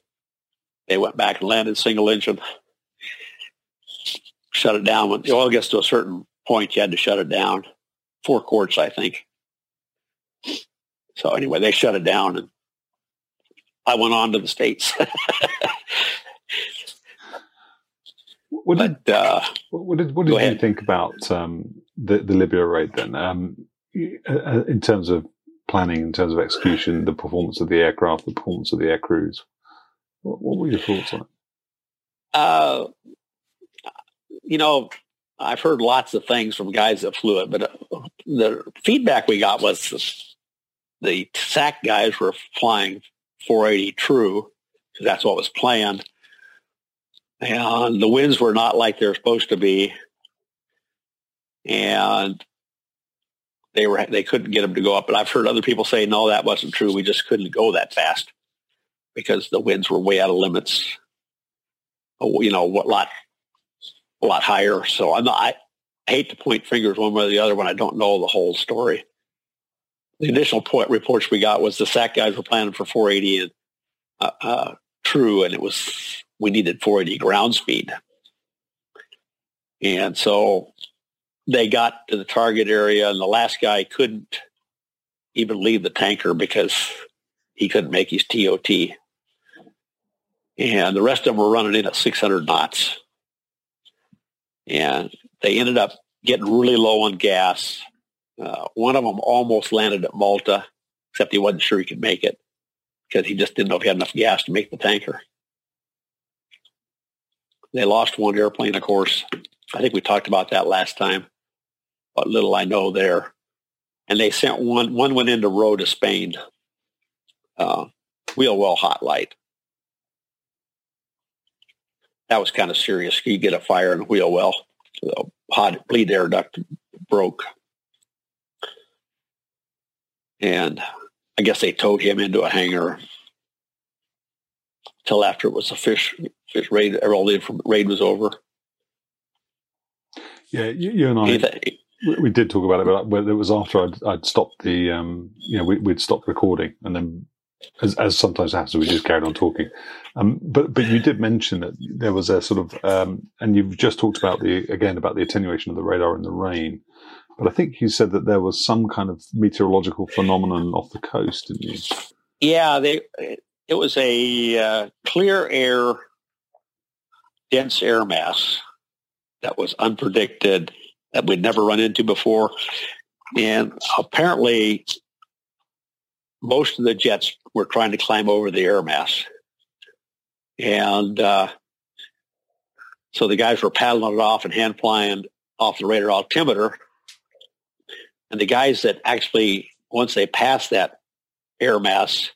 they went back and landed single engine, shut it down. When the oil gets to a certain point, you had to shut it down. Four quarts, I think. So anyway, they shut it down and I went on to the states. what did, but, uh, what did what did you think about um, the the Libya raid then? Um, uh, in terms of planning, in terms of execution, the performance of the aircraft, the performance of the air crews. What, what were your thoughts on it? Uh, you know, I've heard lots of things from guys that flew it, but uh, the feedback we got was the SAC guys were flying 480 true because that's what was planned. And the winds were not like they're supposed to be. And they were they couldn't get them to go up. But I've heard other people say, no, that wasn't true. We just couldn't go that fast because the winds were way out of limits. You know, what lot a lot higher. So I'm not, I, I hate to point fingers one way or the other when I don't know the whole story. The initial point reports we got was the SAC guys were planning for 480 and uh, uh, true, and it was we needed 480 ground speed. And so they got to the target area, and the last guy couldn't even leave the tanker because he couldn't make his TOT. And the rest of them were running in at 600 knots. And they ended up getting really low on gas. Uh, one of them almost landed at Malta, except he wasn't sure he could make it because he just didn't know if he had enough gas to make the tanker. They lost one airplane, of course. I think we talked about that last time what little I know there. And they sent one, one went into Rota Spain, uh, wheel well hot light. That was kind of serious. You get a fire in a wheel well. The hot bleed air duct broke. And I guess they towed him into a hangar till after it was a fish raid, all the raid was over. Yeah, you, you and I we did talk about it, but it was after I'd, I'd stopped the, um, you know, we, would stopped recording, and then, as, as sometimes happens, we just carried on talking. Um, but but you did mention that there was a sort of, um, and you've just talked about the again about the attenuation of the radar in the rain. But I think you said that there was some kind of meteorological phenomenon off the coast, didn't you? Yeah, they, it was a uh, clear air, dense air mass that was unpredicted that we'd never run into before. And apparently, most of the jets were trying to climb over the air mass. And uh, so the guys were paddling it off and hand flying off the radar altimeter. And the guys that actually, once they passed that air mass,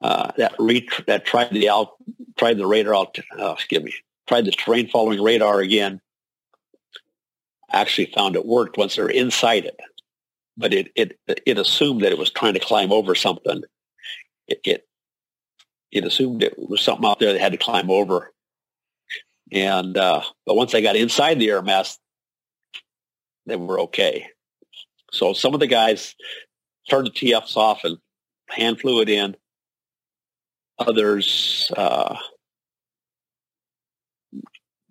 uh, that re- that tried the out tried the radar out, uh, excuse me, tried the terrain following radar again, actually found it worked once they're inside it. But it, it, it assumed that it was trying to climb over something. It, it, it assumed it was something out there they had to climb over. And, uh, but once they got inside the air mass, they were okay. So some of the guys turned the TFs off and hand flew it in. Others uh,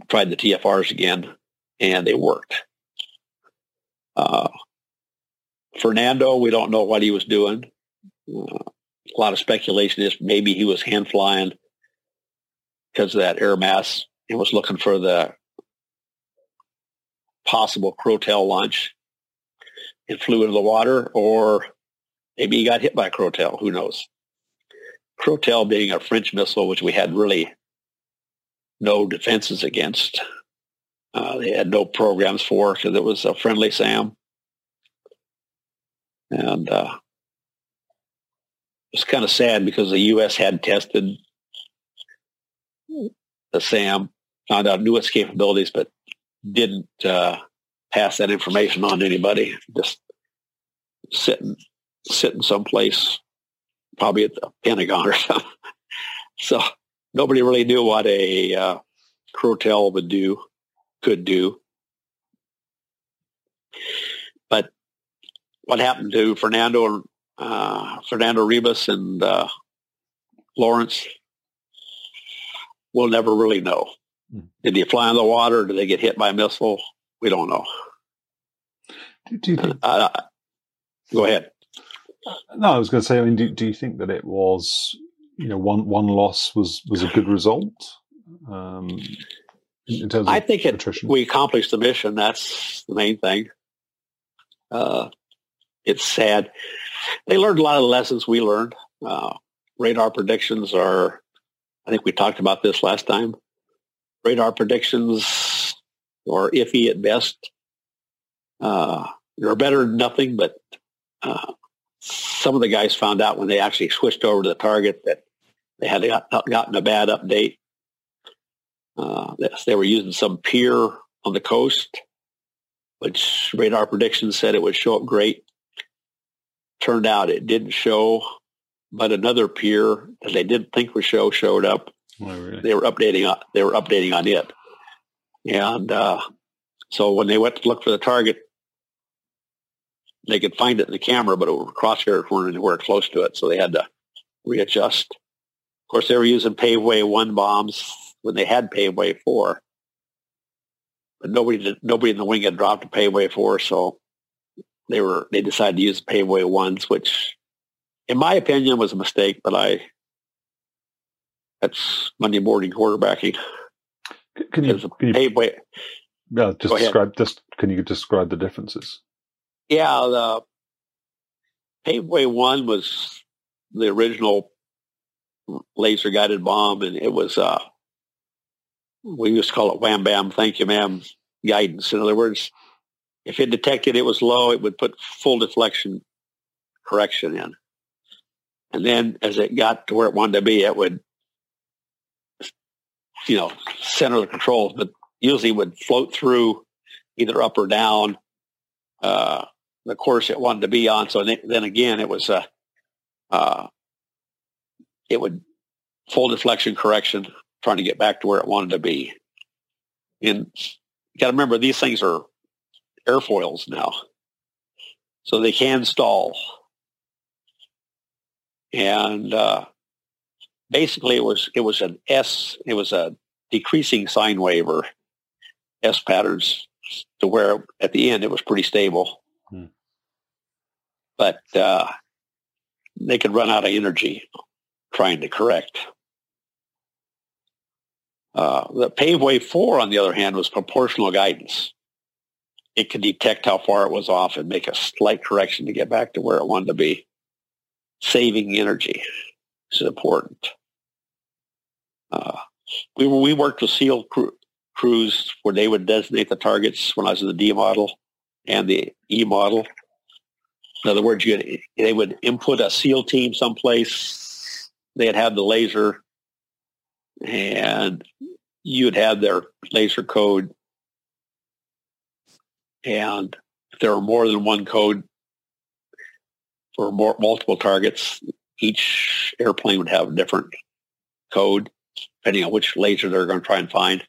tried the TFRs again and they worked. Uh, Fernando, we don't know what he was doing. Uh, a lot of speculation is maybe he was hand flying because of that air mass and was looking for the possible Crotale launch and flew into the water, or maybe he got hit by a Crotale. Who knows? Crotale being a French missile, which we had really no defenses against. Uh, they had no programs for because it was a friendly SAM. And uh, it's kind of sad because the U.S. had tested the SAM, found out knew its capabilities, but didn't uh, pass that information on to anybody. Just sitting sitting someplace, probably at the Pentagon or something. so nobody really knew what a uh, Crotale would do could do. But what happened to Fernando uh, Fernando Ribas and uh, Lorence, we'll never really know. Hmm. Did they fly in the water? Did they get hit by a missile? We don't know. Do, you think? Uh, go ahead. No, I was going to say. I mean, do, do you think that it was you know one one loss was was a good result. Um, in terms I think it, attrition. we accomplished the mission. That's the main thing. Uh, it's sad. They learned a lot of the lessons we learned. Uh, radar predictions are, I think we talked about this last time. Radar predictions are iffy at best. Uh, they're better than nothing, but uh, some of the guys found out when they actually switched over to the target that they had got, gotten a bad update. Uh, they were using some pier on the coast, which radar predictions said it would show up great. Turned out it didn't show, but another pier that they didn't think would show showed up. Oh, really? They were updating on they were updating on it, and uh, so when they went to look for the target, they could find it in the camera, but it, crosshairs weren't anywhere close to it, so they had to readjust. Of course, they were using Paveway one bombs when they had Paveway four, but nobody did, nobody in the wing had dropped a Paveway four, so they were they decided to use Paveway ones, which, in my opinion, was a mistake. But I that's Monday morning quarterbacking. Can you, can you Paveway, yeah, just describe just can you describe the differences? Yeah, the Paveway one was the original laser guided bomb, and it was uh, we used to call it wham bam, thank you, ma'am guidance. In other words, if it detected it was low, it would put full deflection correction in, and then as it got to where it wanted to be, it would you know center the controls, but usually would float through either up or down. Uh, the course it wanted to be on. So then, again, it was a, uh, it would full deflection correction, trying to get back to where it wanted to be. And you got to remember, these things are airfoils now, so they can stall. And uh, basically, it was it was an S, it was a decreasing sine wave or S patterns to where at the end it was pretty stable but uh, they could run out of energy trying to correct. Uh, the Paveway 4, on the other hand, was proportional guidance. It could detect how far it was off and make a slight correction to get back to where it wanted to be. Saving energy is important. Uh, we, we worked with SEAL crew, crews where they would designate the targets when I was in the D model and the E model. In other words, you they would input a SEAL team someplace. They'd have the laser, and you'd have their laser code. And if there were more than one code for more, multiple targets, each airplane would have a different code, depending on which laser they're going to try and find.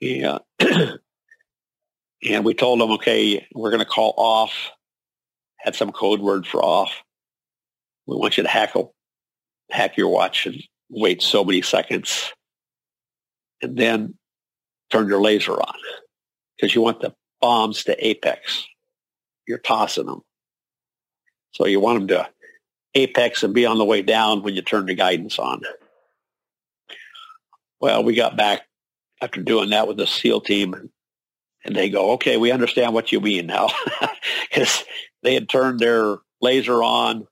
Yeah. and we told them, okay, we're going to call off had some code word for off. We want you to hack a, hack your watch and wait so many seconds, and then turn your laser on because you want the bombs to apex. You're tossing them, so you want them to apex and be on the way down when you turn the guidance on. Well, we got back after doing that with the SEAL team, and they go, "Okay, we understand what you mean now," because they had turned their laser on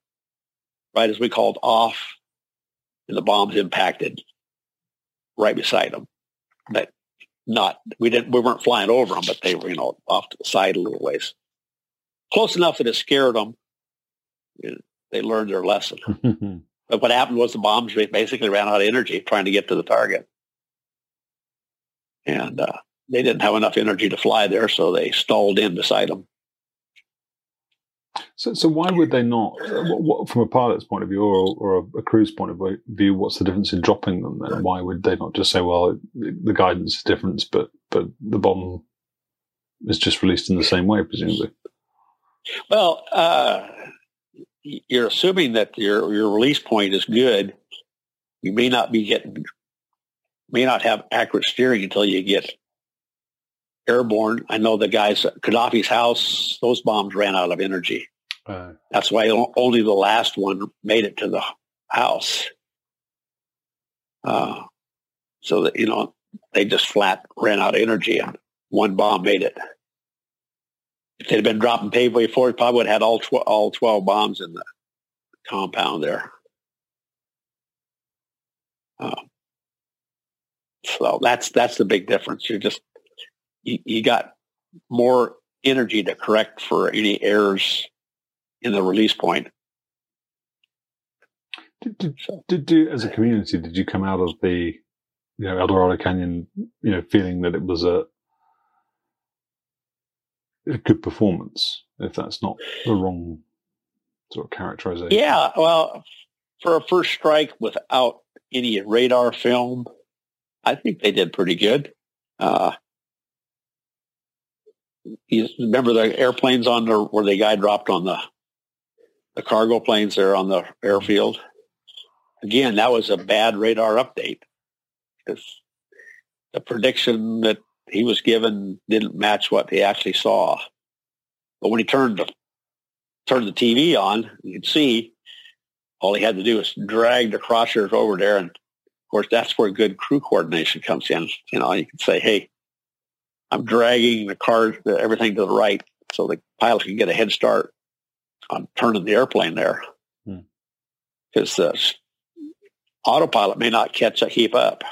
right as we called off and the bombs impacted right beside them. But not we didn't we weren't flying over them but they were you know off to the side a little ways. Close enough that it scared them they learned their lesson. But what happened was the bombs basically ran out of energy trying to get to the target. And uh, they didn't have enough energy to fly there so they stalled in beside them So, so why would they not, what, what, from a pilot's point of view or, or a, a crew's point of view, what's the difference in dropping them then? Why would they not just say, well, the guidance is different, but, but the bomb is just released in the same way, presumably? Well, uh, you're assuming that your, your release point is good. You may not be getting, may not have accurate steering until you get airborne. I know the guys at Gaddafi's house, those bombs ran out of energy. Uh, That's why only the last one made it to the house. Uh, so that, you know, they just flat ran out of energy and one bomb made it. If they'd been dropping paveway forward, probably would have had all, tw- all 12 bombs in the compound there. Uh, so that's that's the big difference. You're just you, you got more energy to correct for any errors in the release point. Did, did, did you, as a community, did you come out of the, you know, El Dorado Canyon, you know, feeling that it was a, a good performance, if that's not the wrong sort of characterization? Yeah, well, for a first strike without any radar film, I think they did pretty good. Uh, you remember the airplanes on the where the guy dropped on the the cargo planes there on the airfield? Again, that was a bad radar update because the prediction that he was given didn't match what he actually saw. But when he turned the turned the TV on, you could see all he had to do was drag the crosshairs over there and of course, that's where good crew coordination comes in. You know, you can say, hey, I'm dragging the car, everything to the right so the pilot can get a head start on turning the airplane there. Because hmm. the autopilot may not catch a keep up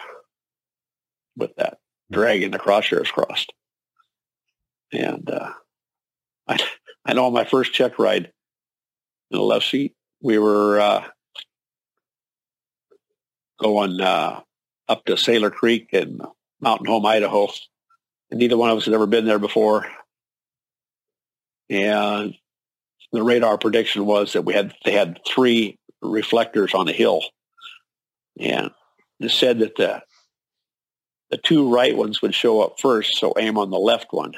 with that, hmm. dragging the crosshairs crossed. And uh, I, I know on my first check ride in the left seat, we were uh, going uh, up to Saylor Creek in Mountain Home, Idaho. Neither one of us had ever been there before. And the radar prediction was that we had they had three reflectors on the hill, and it said that the the two right ones would show up first, so aim on the left one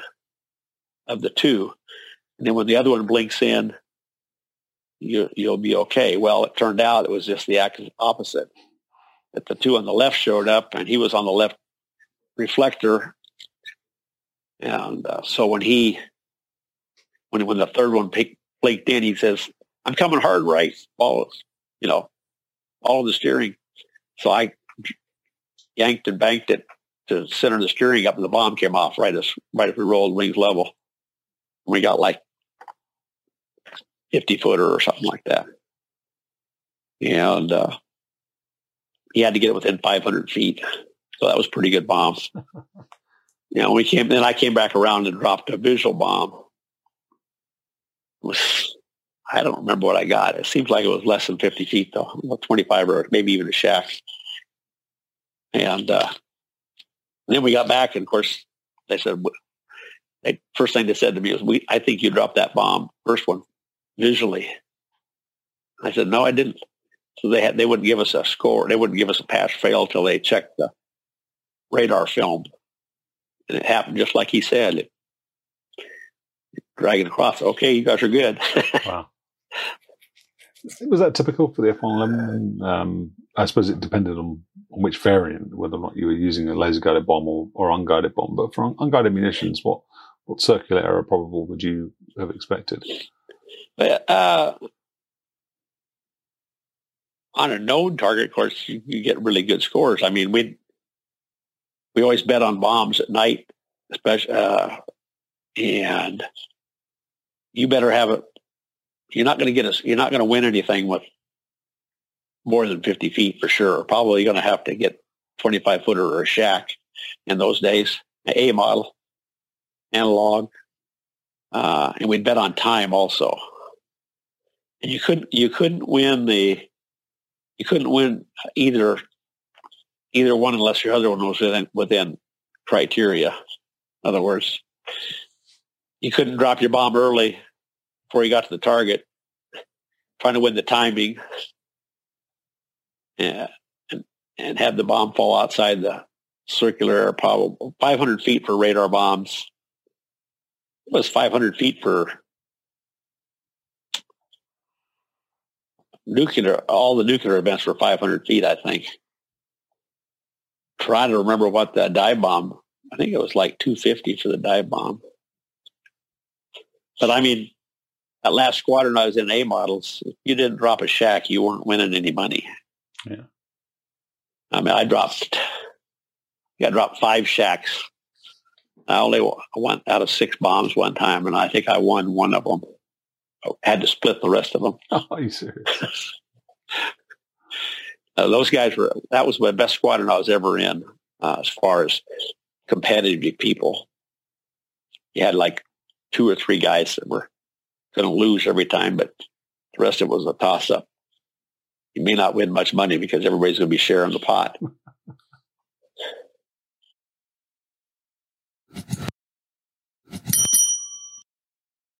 of the two, and then when the other one blinks in, you you'll be okay. Well, it turned out it was just the opposite that the two on the left showed up, and he was on the left reflector. And uh, so when he, when when the third one flaked in, he says, "I'm coming hard right, all you know, all the steering." So I yanked and banked it to center the steering up, and the bomb came off right as right as we rolled wings level. We got like fifty footer or something like that, and uh, he had to get it within 500 feet. So that was pretty good bomb. you know, we came, then I came back around and dropped a visual bomb. Was, I don't remember what I got. It seems like it was less than 50 feet though, 25 or maybe even a shack. And, uh, and then we got back and of course they said, they, first thing they said to me was, we, I think you dropped that bomb, first one, visually. I said, no, I didn't. So they had they wouldn't give us a score. They wouldn't give us a pass fail till they checked the radar film. And it happened just like he said. It, dragging across. Okay, you guys are good. wow. Was that typical for the F-111? Um, I suppose it depended on, on which variant, whether or not you were using a laser guided bomb or, or unguided bomb. But for unguided munitions, what what circular error probable would you have expected? Uh, on a known target, of course, you, you get really good scores. I mean, we we always bet on bombs at night, especially, uh, and you better have it. You're not going to get us. You're not going to win anything with more than 50 feet for sure. Probably going to have to get 25 footer or a shack in those days. A model, analog, uh, and we'd bet on time also. And you couldn't you couldn't win the you couldn't win either either one unless your other one was within, within criteria. In other words, you couldn't drop your bomb early before you got to the target, trying to win the timing, and and, and have the bomb fall outside the circular probably 500 feet for radar bombs. It was 500 feet for nuclear, all the nuclear events were 500 feet, I think. Trying to remember what the dive bomb, I think it was like 250 for the dive bomb. But I mean, that last squadron I was in A models, if you didn't drop a shack, you weren't winning any money. Yeah. I mean, I dropped, I dropped five shacks. I only went out of six bombs one time, and I think I won one of them. I oh, had to split the rest of them. Oh, are you serious? uh, those guys were, that was the best squadron I was ever in uh, as far as competitive people. You had like two or three guys that were going to lose every time, but the rest of it was a toss up. You may not win much money because everybody's going to be sharing the pot.